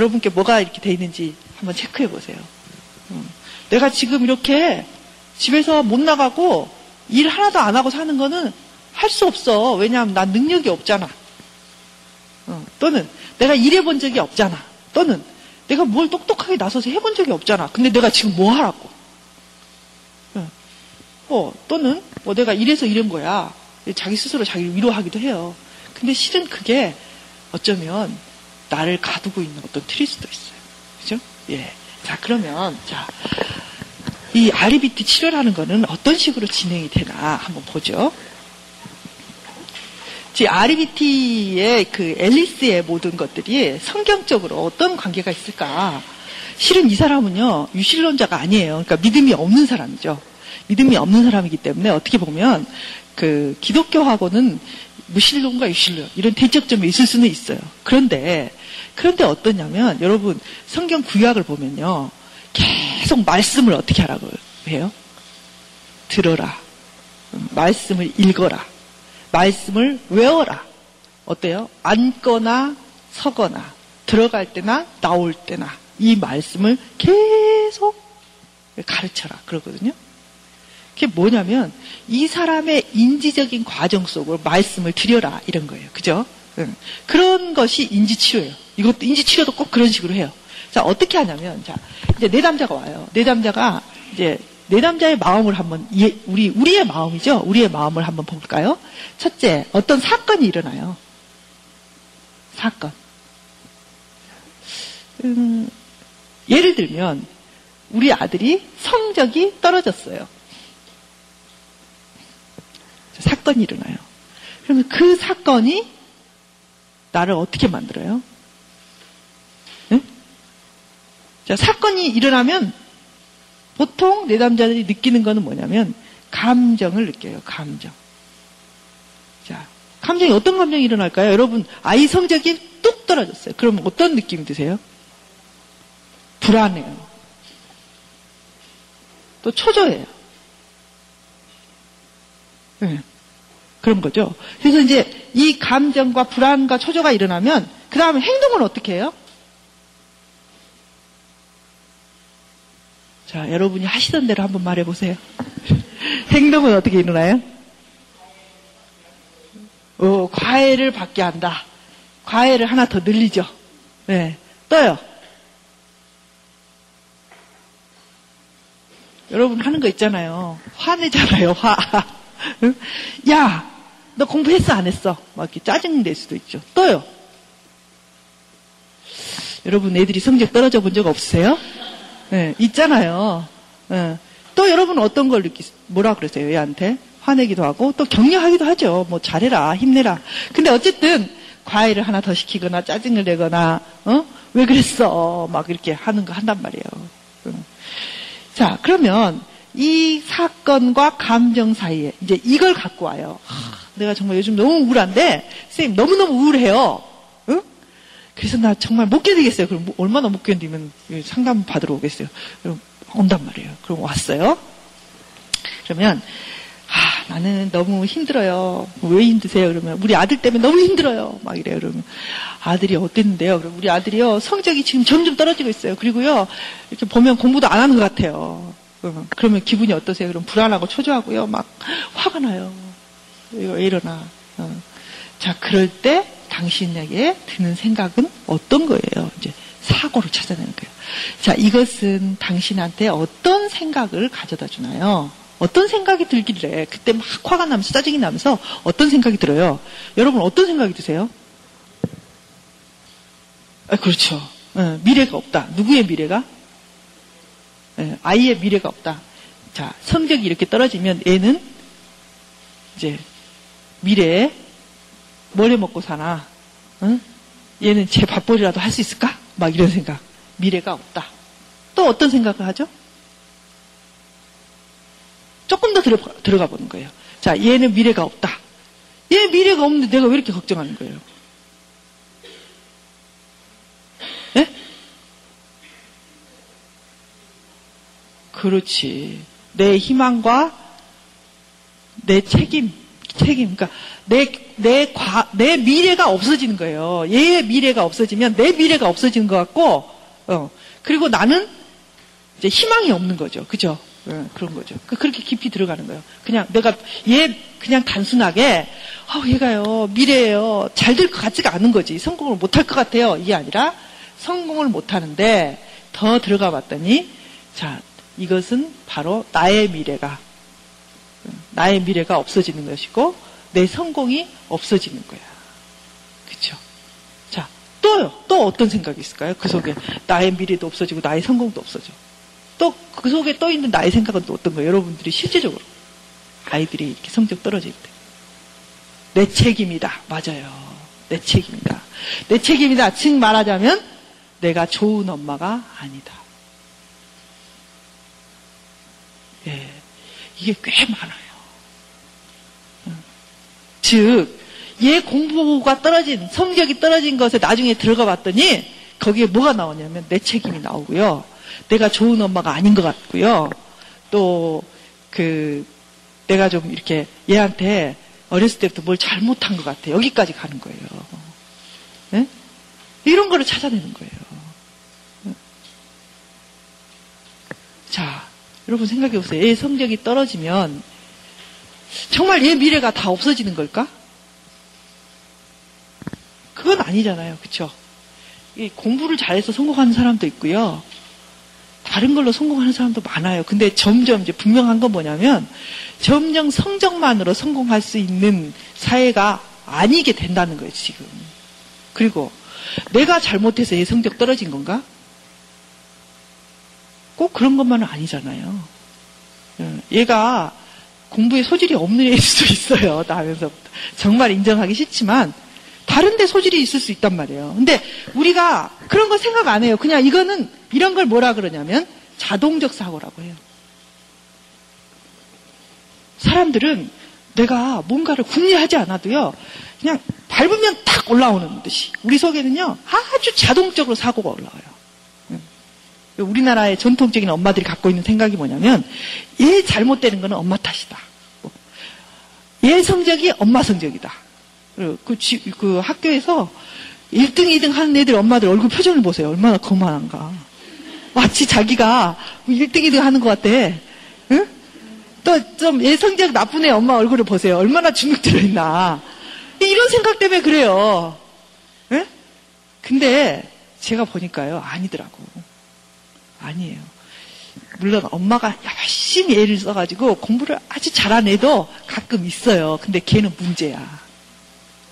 여러분께 뭐가 이렇게 돼 있는지 한번 체크해 보세요. 음. 내가 지금 이렇게 집에서 못 나가고 일 하나도 안 하고 사는 거는 할 수 없어. 왜냐하면 난 능력이 없잖아. 어, 또는 내가 일해 본 적이 없잖아. 또는 내가 뭘 똑똑하게 나서서 해본 적이 없잖아. 근데 내가 지금 뭐 하라고. 어, 어, 또는 뭐 내가 이래서 이런 거야. 자기 스스로 자기를 위로하기도 해요. 근데 실은 그게 어쩌면 나를 가두고 있는 어떤 틀일 수도 있어요. 그죠? 예. 자, 그러면, 자, 이 RBT 치료라는 거는 어떤 식으로 진행이 되나 한번 보죠. 지 RBT의 그 앨리스의 모든 것들이 성경적으로 어떤 관계가 있을까? 실은 이 사람은요, 유실론자가 아니에요. 그러니까 믿음이 없는 사람이죠. 믿음이 없는 사람이기 때문에 어떻게 보면 그 기독교하고는 무신론과 유신론 이런 대척점이 있을 수는 있어요. 그런데 그런데 어떠냐면 여러분 성경 구약을 보면요. 계속 말씀을 어떻게 하라고 해요? 들어라. 말씀을 읽어라. 말씀을 외워라. 어때요? 앉거나 서거나 들어갈 때나 나올 때나 이 말씀을 계속 가르쳐라. 그러거든요. 그게 뭐냐면 이 사람의 인지적인 과정 속으로 말씀을 들여라 이런 거예요. 그죠? 응. 그런 것이 인지 치료예요. 이것도 인지 치료도 꼭 그런 식으로 해요. 자 어떻게 하냐면 자 이제 내담자가 와요. 내담자가 이제 내담자의 마음을 한번 이해, 우리 우리의 마음이죠. 우리의 마음을 한번 볼까요? 첫째 어떤 사건이 일어나요. 사건. 음, 예를 들면 우리 아들이 성적이 떨어졌어요. 사건이 일어나요. 그러면 그 사건이 나를 어떻게 만들어요? 네? 자, 사건이 일어나면 보통 내담자들이 느끼는 거는 뭐냐면 감정을 느껴요. 감정. 자, 감정이 어떤 감정이 일어날까요? 여러분, 아이 성적이 뚝 떨어졌어요. 그럼 어떤 느낌이 드세요? 불안해요. 또 초조해요. 네. 그런 거죠. 그래서 이제 이 감정과 불안과 초조가 일어나면 그 다음에 행동은 어떻게 해요? 자, 여러분이 하시던 대로 한번 말해 보세요. 행동은 어떻게 일어나요? 어, 과외를 받게 한다. 과외를 하나 더 늘리죠. 네. 또요. 여러분 하는 거 있잖아요. 화내잖아요, 화. 야, 너 공부했어, 안 했어? 막 이렇게 짜증 낼 수도 있죠. 또요. 여러분 애들이 성적 떨어져 본 적 없으세요? 네, 있잖아요. 네. 또 여러분 어떤 걸 느끼, 뭐라 그러세요, 얘한테? 화내기도 하고, 또 격려하기도 하죠. 뭐, 잘해라, 힘내라. 근데 어쨌든, 과외를 하나 더 시키거나, 짜증을 내거나, 어? 왜 그랬어? 막 이렇게 하는 거 한단 말이에요. 응. 자, 그러면, 이 사건과 감정 사이에 이제 이걸 갖고 와요. 하, 내가 정말 요즘 너무 우울한데 선생님 너무너무 우울해요. 응? 그래서 나 정말 못 견디겠어요. 그럼 뭐 얼마나 못 견디면 상담 받으러 오겠어요. 그럼 온단 말이에요. 그럼 왔어요. 그러면 아, 나는 너무 힘들어요. 왜 힘드세요? 그러면 우리 아들 때문에 너무 힘들어요. 막 이래요. 그러면 아들이 어땠는데요? 그럼 우리 아들이요 성적이 지금 점점 떨어지고 있어요. 그리고요 이렇게 보면 공부도 안 하는 것 같아요. 그러면 기분이 어떠세요? 그럼 불안하고 초조하고요. 막 화가 나요. 이거 왜 이러나. 어. 자, 그럴 때 당신에게 드는 생각은 어떤 거예요? 이제 사고를 찾아내는 거예요. 자, 이것은 당신한테 어떤 생각을 가져다 주나요? 어떤 생각이 들길래 그때 막 화가 나면서 짜증이 나면서 어떤 생각이 들어요? 여러분 어떤 생각이 드세요? 아, 그렇죠. 어, 미래가 없다. 누구의 미래가? 예, 아이의 미래가 없다. 자, 성적이 이렇게 떨어지면 애는 이제 미래에 뭘 해 먹고 사나? 응? 얘는 제 밥벌이라도 할 수 있을까? 막 이런 생각. 미래가 없다. 또 어떤 생각을 하죠? 조금 더 들어가, 들어가 보는 거예요. 자, 얘는 미래가 없다. 얘 미래가 없는데 내가 왜 이렇게 걱정하는 거예요? 예? 그렇지. 내 희망과 내 책임, 책임. 그러니까 내, 내 과, 내 미래가 없어지는 거예요. 얘의 미래가 없어지면 내 미래가 없어지는 것 같고, 어. 그리고 나는 이제 희망이 없는 거죠. 그죠? 어, 그런 거죠. 그, 그렇게 깊이 들어가는 거예요. 그냥 내가 얘 그냥 단순하게, 어, 얘가요, 미래예요. 잘 될 것 같지가 않은 거지. 성공을 못 할 것 같아요. 이게 아니라 성공을 못 하는데 더 들어가 봤더니, 자, 이것은 바로 나의 미래가 나의 미래가 없어지는 것이고 내 성공이 없어지는 거야. 그렇죠? 자, 또요. 또 어떤 생각이 있을까요? 그 속에 나의 미래도 없어지고 나의 성공도 없어져. 또 그 속에 떠 있는 나의 생각은 또 어떤 거예요? 여러분들이 실제적으로 아이들이 이렇게 성적 떨어질 때. 내 책임이다. 맞아요. 내 책임이다. 내 책임이다. 즉 말하자면 내가 좋은 엄마가 아니다. 예. 이게 꽤 많아요. 즉, 얘 공부가 떨어진, 성적이 떨어진 것에 나중에 들어가 봤더니 거기에 뭐가 나오냐면 내 책임이 나오고요. 내가 좋은 엄마가 아닌 것 같고요. 또, 그, 내가 좀 이렇게 얘한테 어렸을 때부터 뭘 잘못한 것 같아. 여기까지 가는 거예요. 네? 이런 거를 찾아내는 거예요. 자, 여러분 생각해 보세요. 얘 성적이 떨어지면 정말 얘 미래가 다 없어지는 걸까? 그건 아니잖아요. 그쵸? 공부를 잘해서 성공하는 사람도 있고요. 다른 걸로 성공하는 사람도 많아요. 근데 점점 이제 분명한 건 뭐냐면 점점 성적만으로 성공할 수 있는 사회가 아니게 된다는 거예요, 지금. 그리고 내가 잘못해서 얘 성적 떨어진 건가? 꼭 그런 것만은 아니잖아요. 예, 얘가 공부에 소질이 없는 애일 수도 있어요. 나 하면서부터. 정말 인정하기 싫지만 다른데 소질이 있을 수 있단 말이에요. 근데 우리가 그런 거 생각 안 해요. 그냥 이거는 이런 걸 뭐라 그러냐면 자동적 사고라고 해요. 사람들은 내가 뭔가를 궁리하지 않아도요. 그냥 밟으면 탁 올라오는 듯이 우리 속에는요 아주 자동적으로 사고가 올라와요. 우리나라의 전통적인 엄마들이 갖고 있는 생각이 뭐냐면 얘 잘못되는 거는 엄마 탓이다. 얘 성적이 엄마 성적이다. 그, 지, 그 학교에서 1등, 2등 하는 애들 엄마들 얼굴 표정을 보세요. 얼마나 거만한가. 마치 자기가 1등, 2등 하는 것 같대. 응? 또좀 예성적 나쁜 애 엄마 얼굴을 보세요. 얼마나 주눅 들어있나. 이런 생각 때문에 그래요. 응? 근데 제가 보니까요. 아니더라고. 아니에요. 물론 엄마가 열심히 애를 써가지고 공부를 아주 잘한 애도 가끔 있어요. 근데 걔는 문제야.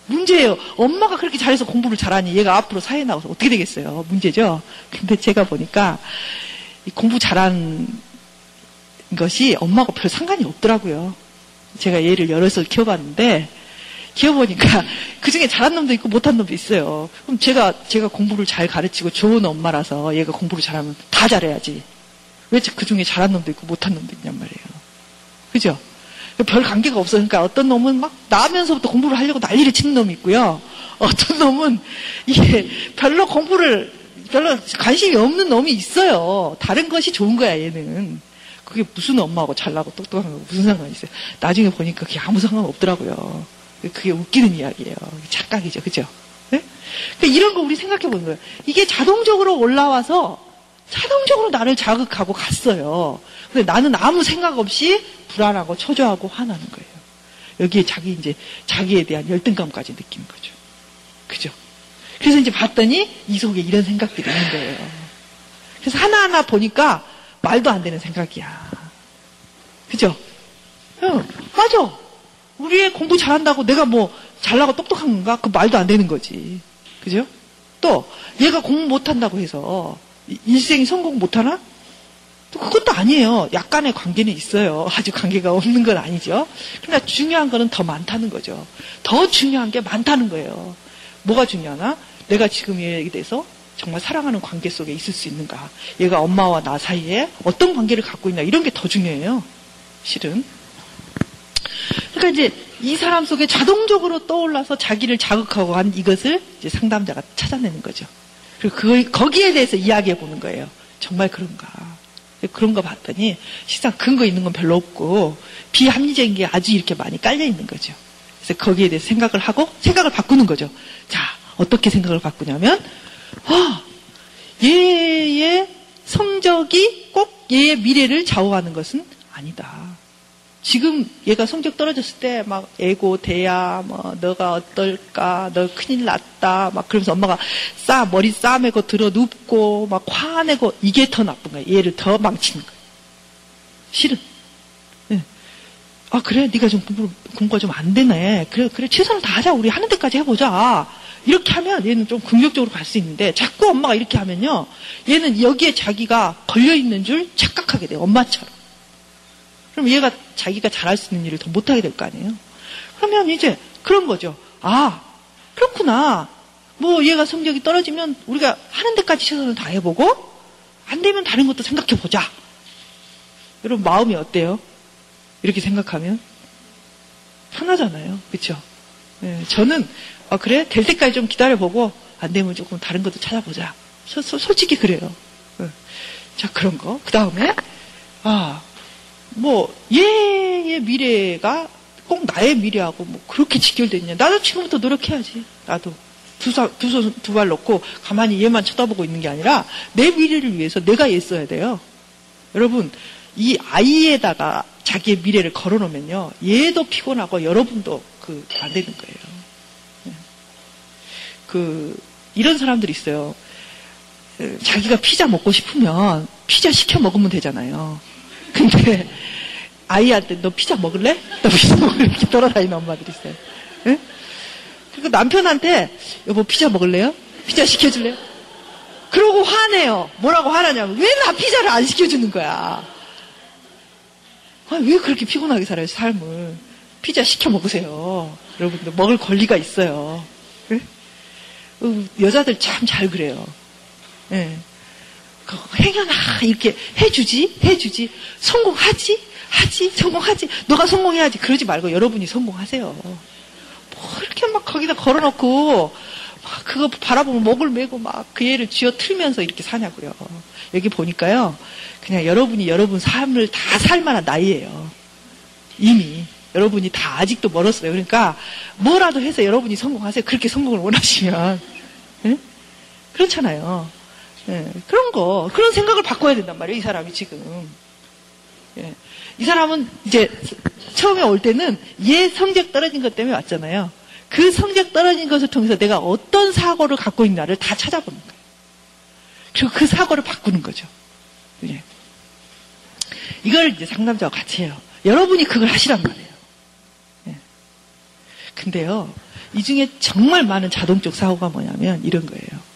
문제예요. 엄마가 그렇게 잘해서 공부를 잘하니 얘가 앞으로 사회에 나와서 어떻게 되겠어요? 문제죠. 근데 제가 보니까 공부 잘한 것이 엄마가 별 상관이 없더라고요. 제가 얘를 여럿을 키워봤는데 키워보니까 그 중에 잘한 놈도 있고 못한 놈도 있어요. 그럼 제가 제가 공부를 잘 가르치고 좋은 엄마라서 얘가 공부를 잘하면 다 잘해야지. 왜 그 중에 잘한 놈도 있고 못한 놈도 있냔 말이에요. 그죠? 별 관계가 없으니까 어떤 놈은 막 나면서부터 공부를 하려고 난리를 치는 놈이 있고요. 어떤 놈은 이게 별로 공부를 별로 관심이 없는 놈이 있어요. 다른 것이 좋은 거야 얘는. 그게 무슨 엄마하고 잘나고 똑똑한 거 무슨 상관이 있어요. 나중에 보니까 그게 아무 상관 없더라고요. 그게 웃기는 이야기예요. 착각이죠. 그죠? 네? 이런 거 우리 생각해 보는 거예요. 이게 자동적으로 올라와서 자동적으로 나를 자극하고 갔어요. 근데 나는 아무 생각 없이 불안하고 초조하고 화나는 거예요. 여기에 자기 이제 자기에 대한 열등감까지 느끼는 거죠. 그죠? 그래서 이제 봤더니 이 속에 이런 생각들이 있는 거예요. 그래서 하나하나 보니까 말도 안 되는 생각이야. 그죠? 응, 맞아. 우리 애 공부 잘한다고 내가 뭐 잘나고 똑똑한 건가? 그 말도 안 되는 거지. 그죠? 또 얘가 공부 못한다고 해서 일생이 성공 못하나? 그것도 아니에요. 약간의 관계는 있어요. 아주 관계가 없는 건 아니죠. 그러니까 중요한 거는 더 많다는 거죠. 더 중요한 게 많다는 거예요. 뭐가 중요하나? 내가 지금 얘에 대해서 정말 사랑하는 관계 속에 있을 수 있는가? 얘가 엄마와 나 사이에 어떤 관계를 갖고 있나? 이런 게 더 중요해요. 실은. 그러니까 이제 이 사람 속에 자동적으로 떠올라서 자기를 자극하고 한 이것을 이제 상담자가 찾아내는 거죠. 그리고 그, 거기에 대해서 이야기해 보는 거예요. 정말 그런가? 그런 거 봤더니 실상 근거 있는 건 별로 없고 비합리적인 게 아주 이렇게 많이 깔려 있는 거죠. 그래서 거기에 대해서 생각을 하고 생각을 바꾸는 거죠. 자, 어떻게 생각을 바꾸냐면, 아, 얘의 성적이 꼭 얘의 미래를 좌우하는 것은 아니다. 지금 얘가 성적 떨어졌을 때 막 애고 대야 뭐 너가 어떨까 너 큰일 났다 막 그러면서 엄마가 싸 머리 싸매고 들어 눕고 막 화내고 이게 더 나쁜 거야 얘를 더 망치는 거야 실은 네. 아 그래 네가 좀 공부 공부가 좀 안 되네 그래 그래 최선을 다하자 우리 하는 데까지 해보자 이렇게 하면 얘는 좀 긍정적으로 갈 수 있는데 자꾸 엄마가 이렇게 하면요. 얘는 여기에 자기가 걸려 있는 줄 착각하게 돼요. 엄마처럼. 그럼 얘가 자기가 잘할 수 있는 일을 더 못하게 될 거 아니에요. 그러면 이제 그런 거죠. 아, 그렇구나. 뭐 얘가 성적이 떨어지면 우리가 하는 데까지 최선을 다해보고 안 되면 다른 것도 생각해보자. 여러분 마음이 어때요? 이렇게 생각하면 편하잖아요. 그렇죠? 네, 저는 아, 그래 될 때까지 좀 기다려보고 안 되면 조금 다른 것도 찾아보자. 소, 소, 솔직히 그래요. 네. 자 그런 거. 그 다음에 아 뭐 얘의 미래가 꼭 나의 미래하고 뭐 그렇게 직결돼 있냐. 나도 지금부터 노력해야지. 나도. 두, 두, 손, 두 발 놓고 가만히 얘만 쳐다보고 있는 게 아니라 내 미래를 위해서 내가 얘 써야 돼요. 여러분, 이 아이에다가 자기의 미래를 걸어놓으면요. 얘도 피곤하고 여러분도 그, 안 되는 거예요. 네. 그, 이런 사람들이 있어요. 그 자기가 피자 먹고 싶으면 피자 시켜 먹으면 되잖아요. 근데 아이한테 너 피자 먹을래? 너 피자 먹을래? 이렇게 돌아다니는 엄마들이 있어요. 네? 그리고 남편한테 여보 피자 먹을래요? 피자 시켜줄래요? 그러고 화내요. 뭐라고 화나냐면 왜 나 피자를 안 시켜주는 거야? 아, 왜 그렇게 피곤하게 살아요 삶을? 피자 시켜 먹으세요. 여러분들 먹을 권리가 있어요. 네? 여자들 참 잘 그래요. 네. 행여나 이렇게 해주지 해주지 성공하지 하지 성공하지 너가 성공해야지 그러지 말고 여러분이 성공하세요. 뭐 이렇게 막 거기다 걸어놓고 막 그거 바라보면 목을 메고 막 그 애를 쥐어 틀면서 이렇게 사냐고요. 여기 보니까요. 그냥 여러분이 여러분 삶을 다 살만한 나이예요. 이미 여러분이 다 아직도 멀었어요. 그러니까 뭐라도 해서 여러분이 성공하세요. 그렇게 성공을 원하시면 네? 그렇잖아요. 네. 그런 거 그런 생각을 바꿔야 된단 말이에요. 이 사람이 지금. 네. 이 사람은 이제 처음에 올 때는 얘 성적 떨어진 것 때문에 왔잖아요. 그 성적 떨어진 것을 통해서 내가 어떤 사고를 갖고 있나를 다 찾아보는 거예요. 그리고 그 사고를 바꾸는 거죠. 예. 이걸 이제 상담자와 같이 해요. 여러분이 그걸 하시란 말이에요. 예. 근데요, 이 중에 정말 많은 자동적 사고가 뭐냐면 이런 거예요.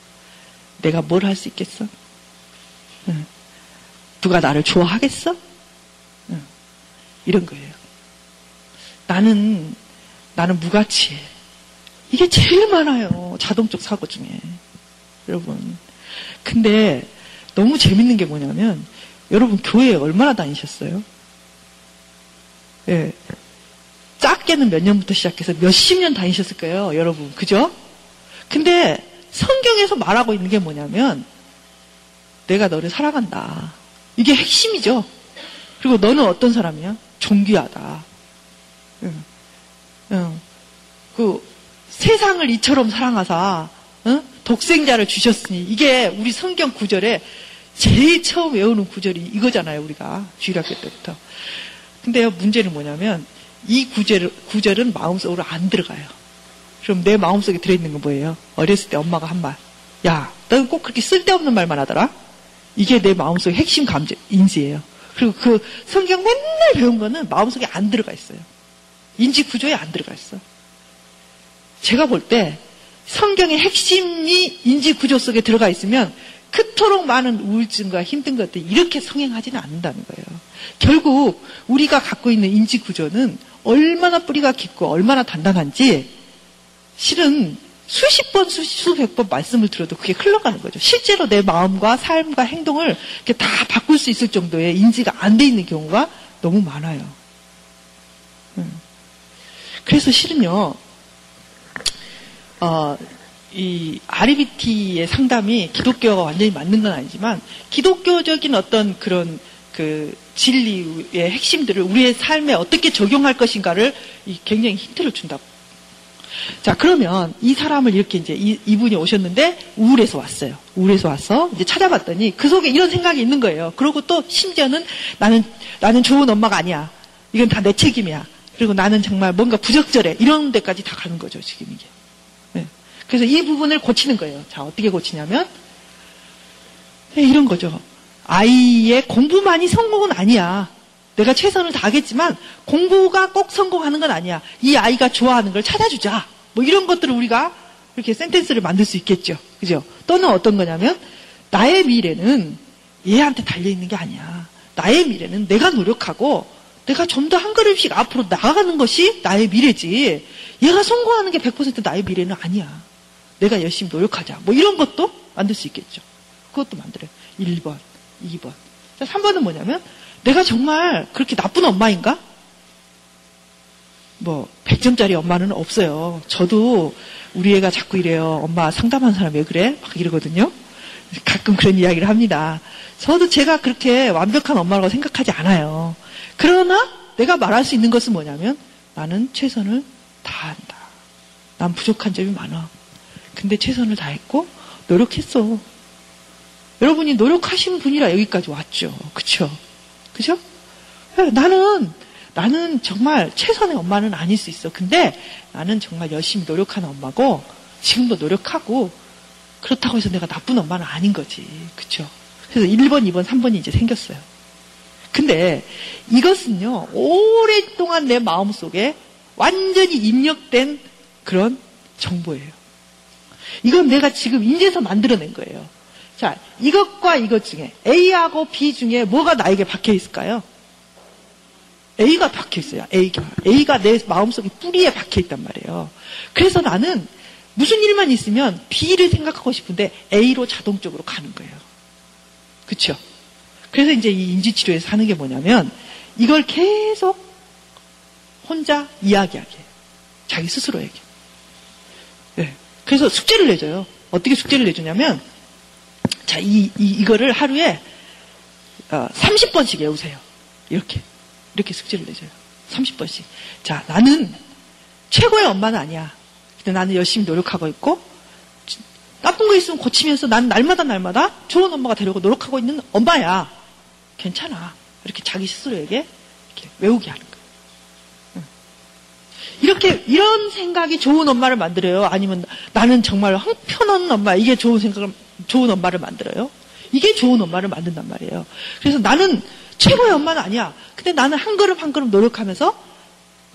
내가 뭘 할 수 있겠어? 예. 누가 나를 좋아하겠어? 예. 이런 거예요. 나는, 나는 무가치해. 이게 제일 많아요. 자동적 사고 중에. 여러분. 근데 너무 재밌는 게 뭐냐면 여러분 교회에 얼마나 다니셨어요? 예. 작게는 몇 년부터 시작해서 몇십 년 다니셨을 거예요, 여러분. 그죠? 근데 성경에서 말하고 있는 게 뭐냐면 내가 너를 사랑한다. 이게 핵심이죠. 그리고 너는 어떤 사람이야? 존귀하다. 응. 응. 그 세상을 이처럼 사랑하사 응? 독생자를 주셨으니 이게 우리 성경 구절에 제일 처음 외우는 구절이 이거잖아요, 우리가. 주일학교 때부터. 근데요, 문제는 뭐냐면, 이 구절, 구절은 마음속으로 안 들어가요. 그럼 내 마음속에 들어있는 건 뭐예요? 어렸을 때 엄마가 한 말. 야, 너는 꼭 그렇게 쓸데없는 말만 하더라? 이게 내 마음속의 핵심 감정, 인지예요. 그리고 그 성경 맨날 배운 거는 마음속에 안 들어가 있어요. 인지 구조에 안 들어가 있어. 제가 볼 때 성경의 핵심이 인지 구조 속에 들어가 있으면 그토록 많은 우울증과 힘든 것들이 이렇게 성행하지는 않는다는 거예요. 결국 우리가 갖고 있는 인지 구조는 얼마나 뿌리가 깊고 얼마나 단단한지 실은 수십 번, 수백 번 말씀을 들어도 그게 흘러가는 거죠. 실제로 내 마음과 삶과 행동을 이렇게 다 바꿀 수 있을 정도의 인지가 안 돼 있는 경우가 너무 많아요. 음. 그래서 실은요, 어, 이 RBT의 상담이 기독교가 완전히 맞는 건 아니지만 기독교적인 어떤 그런 그 진리의 핵심들을 우리의 삶에 어떻게 적용할 것인가를 굉장히 힌트를 준다고. 자, 그러면 이 사람을 이렇게 이제 이, 이분이 오셨는데 우울해서 왔어요. 우울해서 와서 이제 찾아봤더니 그 속에 이런 생각이 있는 거예요. 그리고 또 심지어는 나는, 나는 좋은 엄마가 아니야. 이건 다 내 책임이야. 그리고 나는 정말 뭔가 부적절해. 이런 데까지 다 가는 거죠, 지금 이게. 그래서 이 부분을 고치는 거예요. 자, 어떻게 고치냐면, 네, 이런 거죠. 아이의 공부만이 성공은 아니야. 내가 최선을 다하겠지만, 공부가 꼭 성공하는 건 아니야. 이 아이가 좋아하는 걸 찾아주자. 뭐 이런 것들을 우리가 이렇게 센텐스를 만들 수 있겠죠. 그죠? 또는 어떤 거냐면, 나의 미래는 얘한테 달려있는 게 아니야. 나의 미래는 내가 노력하고, 내가 좀 더 한 걸음씩 앞으로 나아가는 것이 나의 미래지. 얘가 성공하는 게 100% 나의 미래는 아니야. 내가 열심히 노력하자. 뭐 이런 것도 만들 수 있겠죠. 그것도 만들어요. 1번, 2번. 자, 3번은 뭐냐면, 내가 정말 그렇게 나쁜 엄마인가? 뭐 100점짜리 엄마는 없어요. 저도 우리 애가 자꾸 이래요. 엄마 상담한 사람 왜 그래? 막 이러거든요. 가끔 그런 이야기를 합니다. 저도 제가 그렇게 완벽한 엄마라고 생각하지 않아요. 그러나 내가 말할 수 있는 것은 뭐냐면 나는 최선을 다한다. 난 부족한 점이 많아. 근데 최선을 다했고 노력했어. 여러분이 노력하신 분이라 여기까지 왔죠. 그쵸? 그죠? 나는 나는 정말 최선의 엄마는 아닐 수 있어. 근데 나는 정말 열심히 노력하는 엄마고 지금도 노력하고 그렇다고 해서 내가 나쁜 엄마는 아닌 거지. 그쵸? 그래서 1번, 2번, 3번이 이제 생겼어요. 근데 이것은요, 오랫동안 내 마음속에 완전히 입력된 그런 정보예요. 이건 내가 지금 인제서 만들어낸 거예요. 자, 이것과 이것 중에 A하고 B 중에 뭐가 나에게 박혀 있을까요? A가 박혀 있어요. A가. A가 내 마음속에 뿌리에 박혀 있단 말이에요. 그래서 나는 무슨 일만 있으면 B를 생각하고 싶은데 A로 자동적으로 가는 거예요. 그쵸? 그래서 이제 이 인지치료에서 하는 게 뭐냐면 이걸 계속 혼자 이야기하게. 자기 스스로에게. 네. 그래서 숙제를 내줘요. 어떻게 숙제를 내주냐면 자, 이, 이, 이거를 하루에 어, 30번씩 외우세요. 이렇게. 이렇게 숙제를 내줘요. 30번씩. 자, 나는 최고의 엄마는 아니야. 근데 나는 열심히 노력하고 있고, 나쁜 거 있으면 고치면서 난 날마다 날마다 좋은 엄마가 되려고 노력하고 있는 엄마야. 괜찮아. 이렇게 자기 스스로에게 이렇게 외우게 하는 거예요. 이렇게, 이런 생각이 좋은 엄마를 만들어요? 아니면 나는 정말 형편없는 엄마, 이게 좋은 생각을, 좋은 엄마를 만들어요? 이게 좋은 엄마를 만든단 말이에요. 그래서 나는 최고의 엄마는 아니야. 근데 나는 한 걸음 한 걸음 노력하면서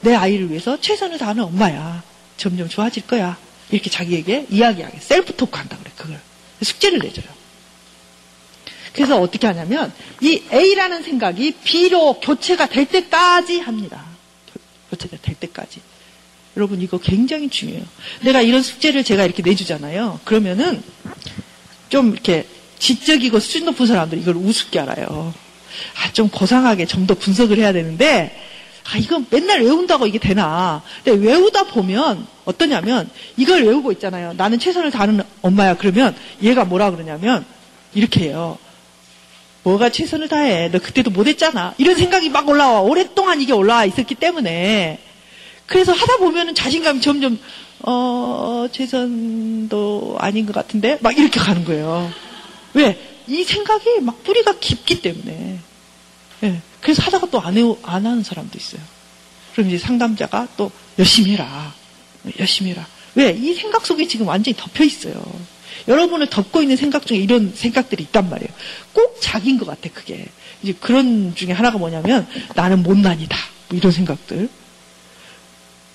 내 아이를 위해서 최선을 다하는 엄마야. 점점 좋아질 거야. 이렇게 자기에게 이야기하게 셀프 토크 한다 그래 그걸 숙제를 내줘요. 그래서 어떻게 하냐면 이 A라는 생각이 B로 교체가 될 때까지 합니다. 교체가 될 때까지. 여러분 이거 굉장히 중요해요. 내가 이런 숙제를 제가 이렇게 내주잖아요. 그러면은 좀 이렇게 지적이고 수준 높은 사람들이 이걸 우습게 알아요. 아, 좀 고상하게 좀 더 분석을 해야 되는데, 아, 이건 맨날 외운다고 이게 되나. 근데 외우다 보면 어떠냐면, 이걸 외우고 있잖아요. 나는 최선을 다하는 엄마야. 그러면 얘가 뭐라 그러냐면, 이렇게 해요. 뭐가 최선을 다해. 너 그때도 못했잖아. 이런 생각이 막 올라와. 오랫동안 이게 올라와 있었기 때문에. 그래서 하다 보면은 자신감이 점점, 어, 최선도 아닌 것 같은데? 막 이렇게 가는 거예요. 왜? 이 생각이 막 뿌리가 깊기 때문에. 예. 그래서 하다가 또 안, 해, 안 하는 사람도 있어요. 그럼 이제 상담자가 또 열심히 해라. 열심히 해라. 왜? 이 생각 속에 지금 완전히 덮여 있어요. 여러분을 덮고 있는 생각 중에 이런 생각들이 있단 말이에요. 꼭 자기인 것 같아, 그게. 이제 그런 중에 하나가 뭐냐면, 나는 못난이다. 뭐 이런 생각들.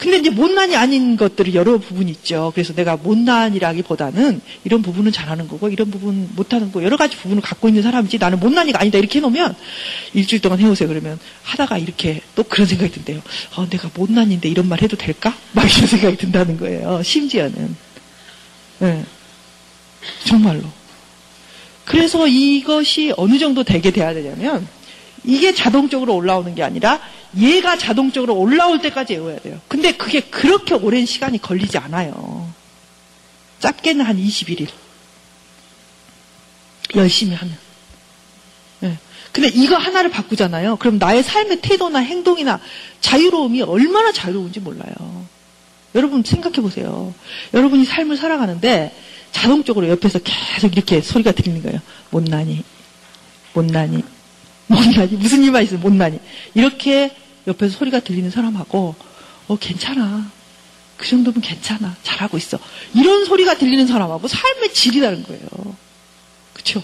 근데 이제 못난이 아닌 것들이 여러 부분이 있죠. 그래서 내가 못난이라기보다는 이런 부분은 잘하는 거고 이런 부분 못하는 거 여러 가지 부분을 갖고 있는 사람이지 나는 못난이가 아니다 이렇게 해놓으면 일주일 동안 해오세요 그러면 하다가 이렇게 또 그런 생각이 든대요. 어, 내가 못난인데 이런 말 해도 될까? 막 이런 생각이 든다는 거예요. 심지어는. 네. 정말로. 그래서 이것이 어느 정도 되게 돼야 되냐면 이게 자동적으로 올라오는 게 아니라 얘가 자동적으로 올라올 때까지 외워야 돼요. 근데 그게 그렇게 오랜 시간이 걸리지 않아요. 짧게는 한 21일. 열심히 하면. 네. 근데 이거 하나를 바꾸잖아요. 그럼 나의 삶의 태도나 행동이나 자유로움이 얼마나 자유로운지 몰라요. 여러분 생각해 보세요. 여러분이 삶을 살아가는데 자동적으로 옆에서 계속 이렇게 소리가 들리는 거예요. 못나니, 못나니, 못나니, 무슨 일만 있으면 못나니. 이렇게 옆에서 소리가 들리는 사람하고, 어, 괜찮아. 그 정도면 괜찮아. 잘하고 있어. 이런 소리가 들리는 사람하고 삶의 질이 다른 거예요. 그쵸?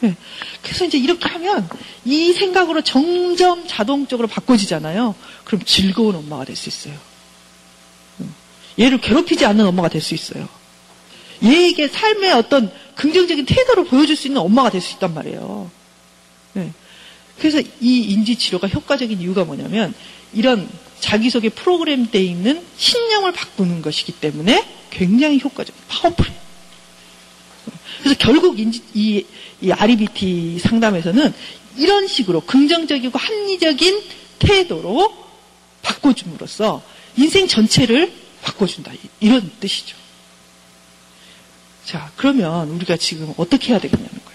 네. 그래서 이제 이렇게 하면 이 생각으로 점점 자동적으로 바꿔지잖아요. 그럼 즐거운 엄마가 될 수 있어요. 얘를 괴롭히지 않는 엄마가 될 수 있어요. 얘에게 삶의 어떤 긍정적인 태도를 보여줄 수 있는 엄마가 될 수 있단 말이에요. 네. 그래서 이 인지 치료가 효과적인 이유가 뭐냐면 이런 자기 속에 프로그램되어 있는 신념을 바꾸는 것이기 때문에 굉장히 효과적, 파워풀해요. 그래서 결국 인지, 이, 이 REBT 상담에서는 이런 식으로 긍정적이고 합리적인 태도로 바꿔줌으로써 인생 전체를 바꿔준다. 이런 뜻이죠. 자, 그러면 우리가 지금 어떻게 해야 되겠냐는 거예요.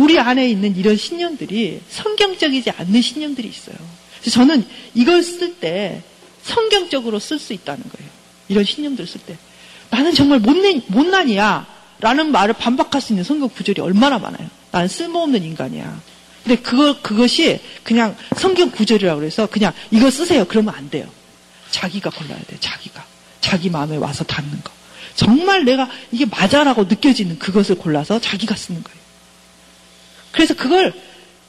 우리 안에 있는 이런 신념들이 성경적이지 않는 신념들이 있어요. 그래서 저는 이걸 쓸 때 성경적으로 쓸 수 있다는 거예요. 이런 신념들을 쓸 때. 나는 정말 못난, 못난이야. 라는 말을 반박할 수 있는 성경 구절이 얼마나 많아요. 나는 쓸모없는 인간이야. 근데 그거, 그것이 그냥 성경 구절이라고 그래서 그냥 이거 쓰세요. 그러면 안 돼요. 자기가 골라야 돼요. 자기가. 자기 마음에 와서 닿는 거. 정말 내가 이게 맞아라고 느껴지는 그것을 골라서 자기가 쓰는 거예요. 그래서 그걸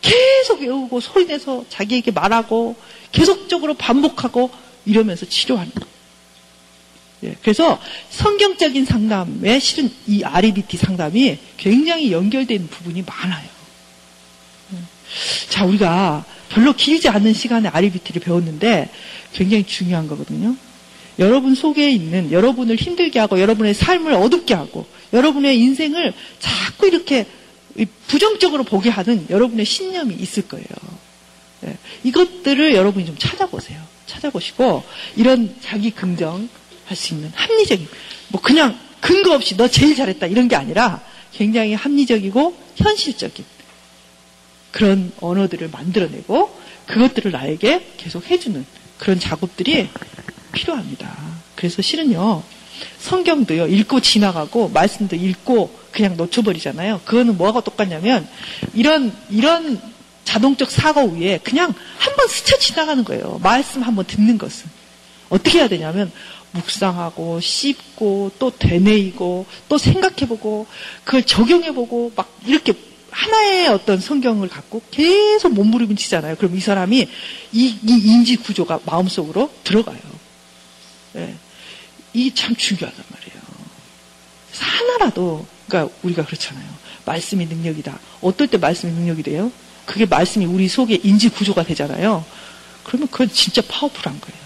계속 외우고 소리내서 자기에게 말하고 계속적으로 반복하고 이러면서 치료하는 거예요. 예, 그래서 성경적인 상담에 실은 이 REBT 상담이 굉장히 연결된 부분이 많아요. 예. 자, 우리가 별로 길지 않은 시간에 REBT를 배웠는데 굉장히 중요한 거거든요. 여러분 속에 있는 여러분을 힘들게 하고 여러분의 삶을 어둡게 하고 여러분의 인생을 자꾸 이렇게 부정적으로 보게 하는 여러분의 신념이 있을 거예요. 예, 이것들을 여러분이 좀 찾아보세요. 찾아보시고 이런 자기 긍정 할 수 있는 합리적인 뭐 그냥 근거 없이 너 제일 잘했다 이런 게 아니라 굉장히 합리적이고 현실적인 그런 언어들을 만들어내고 그것들을 나에게 계속 해주는 그런 작업들이 필요합니다. 그래서 실은요 성경도요 읽고 지나가고 말씀도 읽고 그냥 놓쳐버리잖아요. 그거는 뭐하고 똑같냐면 이런 이런 자동적 사고 위에 그냥 한번 스쳐 지나가는 거예요. 말씀 한번 듣는 것은 어떻게 해야 되냐면 묵상하고 씹고 또 되뇌이고 또 생각해보고 그걸 적용해보고 막 이렇게 하나의 어떤 성경을 갖고 계속 몸부림치잖아요. 그럼 이 사람이 이, 이 인지 구조가 마음속으로 들어가요. 네. 이게 참 중요하단 말이에요. 하나라도 그러니까 우리가 그렇잖아요. 말씀이 능력이다. 어떨 때 말씀이 능력이 돼요? 그게 말씀이 우리 속에 인지 구조가 되잖아요. 그러면 그건 진짜 파워풀한 거예요.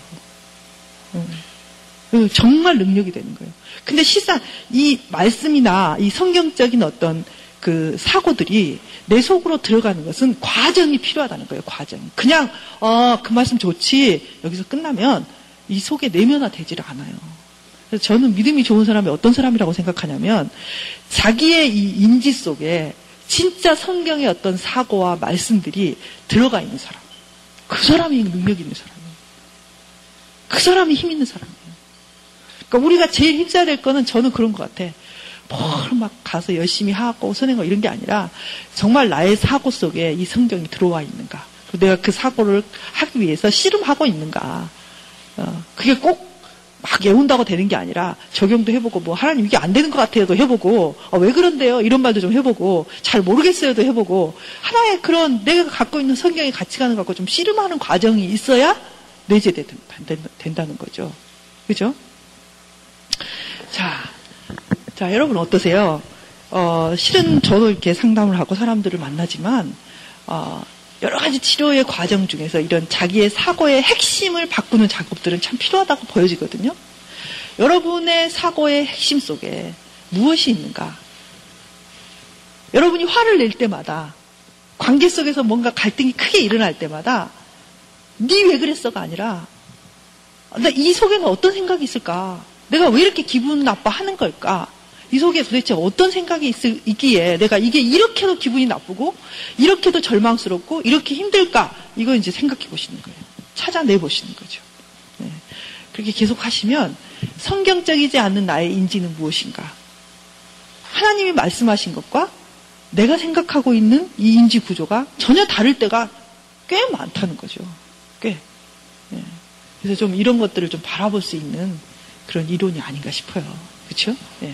음. 그 정말 능력이 되는 거예요. 근데 실상 이 말씀이나 이 성경적인 어떤 그 사고들이 내 속으로 들어가는 것은 과정이 필요하다는 거예요. 과정. 그냥 어 그 말씀 좋지 여기서 끝나면 이 속에 내면화 되지를 않아요. 그래서 저는 믿음이 좋은 사람이 어떤 사람이라고 생각하냐면 자기의 이 인지 속에 진짜 성경의 어떤 사고와 말씀들이 들어가 있는 사람. 그 사람이 능력 있는 사람이에요. 그 사람이 힘 있는 사람이에요. 그러니까 우리가 제일 힘써야 될 거는 저는 그런 것 같아. 뭘막 가서 열심히 하고 선행하고 이런 게 아니라 정말 나의 사고 속에 이 성경이 들어와 있는가. 내가 그 사고를 하기 위해서 씨름하고 있는가. 어, 그게 꼭 막 외운다고 되는 게 아니라 적용도 해보고 뭐 하나님 이게 안 되는 것 같아요도 해보고 어, 왜 그런데요 이런 말도 좀 해보고 잘 모르겠어요도 해보고 하나의 그런 내가 갖고 있는 성경의 가치관을 갖고 좀 씨름하는 과정이 있어야 내재된다는 거죠. 그죠? 자, 자, 여러분 어떠세요? 어, 실은 저도 이렇게 상담을 하고 사람들을 만나지만, 어, 여러 가지 치료의 과정 중에서 이런 자기의 사고의 핵심을 바꾸는 작업들은 참 필요하다고 보여지거든요. 여러분의 사고의 핵심 속에 무엇이 있는가? 여러분이 화를 낼 때마다 관계 속에서 뭔가 갈등이 크게 일어날 때마다 네 왜 그랬어가 아니라 나 이 속에는 어떤 생각이 있을까? 내가 왜 이렇게 기분 나빠하는 걸까? 이 속에 도대체 어떤 생각이 있, 기에 내가 이게 이렇게도 기분이 나쁘고 이렇게도 절망스럽고 이렇게 힘들까? 이거 이제 생각해 보시는 거예요. 찾아내 보시는 거죠. 네. 그렇게 계속 하시면 성경적이지 않는 나의 인지는 무엇인가? 하나님이 말씀하신 것과 내가 생각하고 있는 이 인지 구조가 전혀 다를 때가 꽤 많다는 거죠. 꽤. 네. 그래서 좀 이런 것들을 좀 바라볼 수 있는 그런 이론이 아닌가 싶어요. 그렇죠? 예.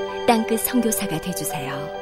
땅끝 성교사가 되주세요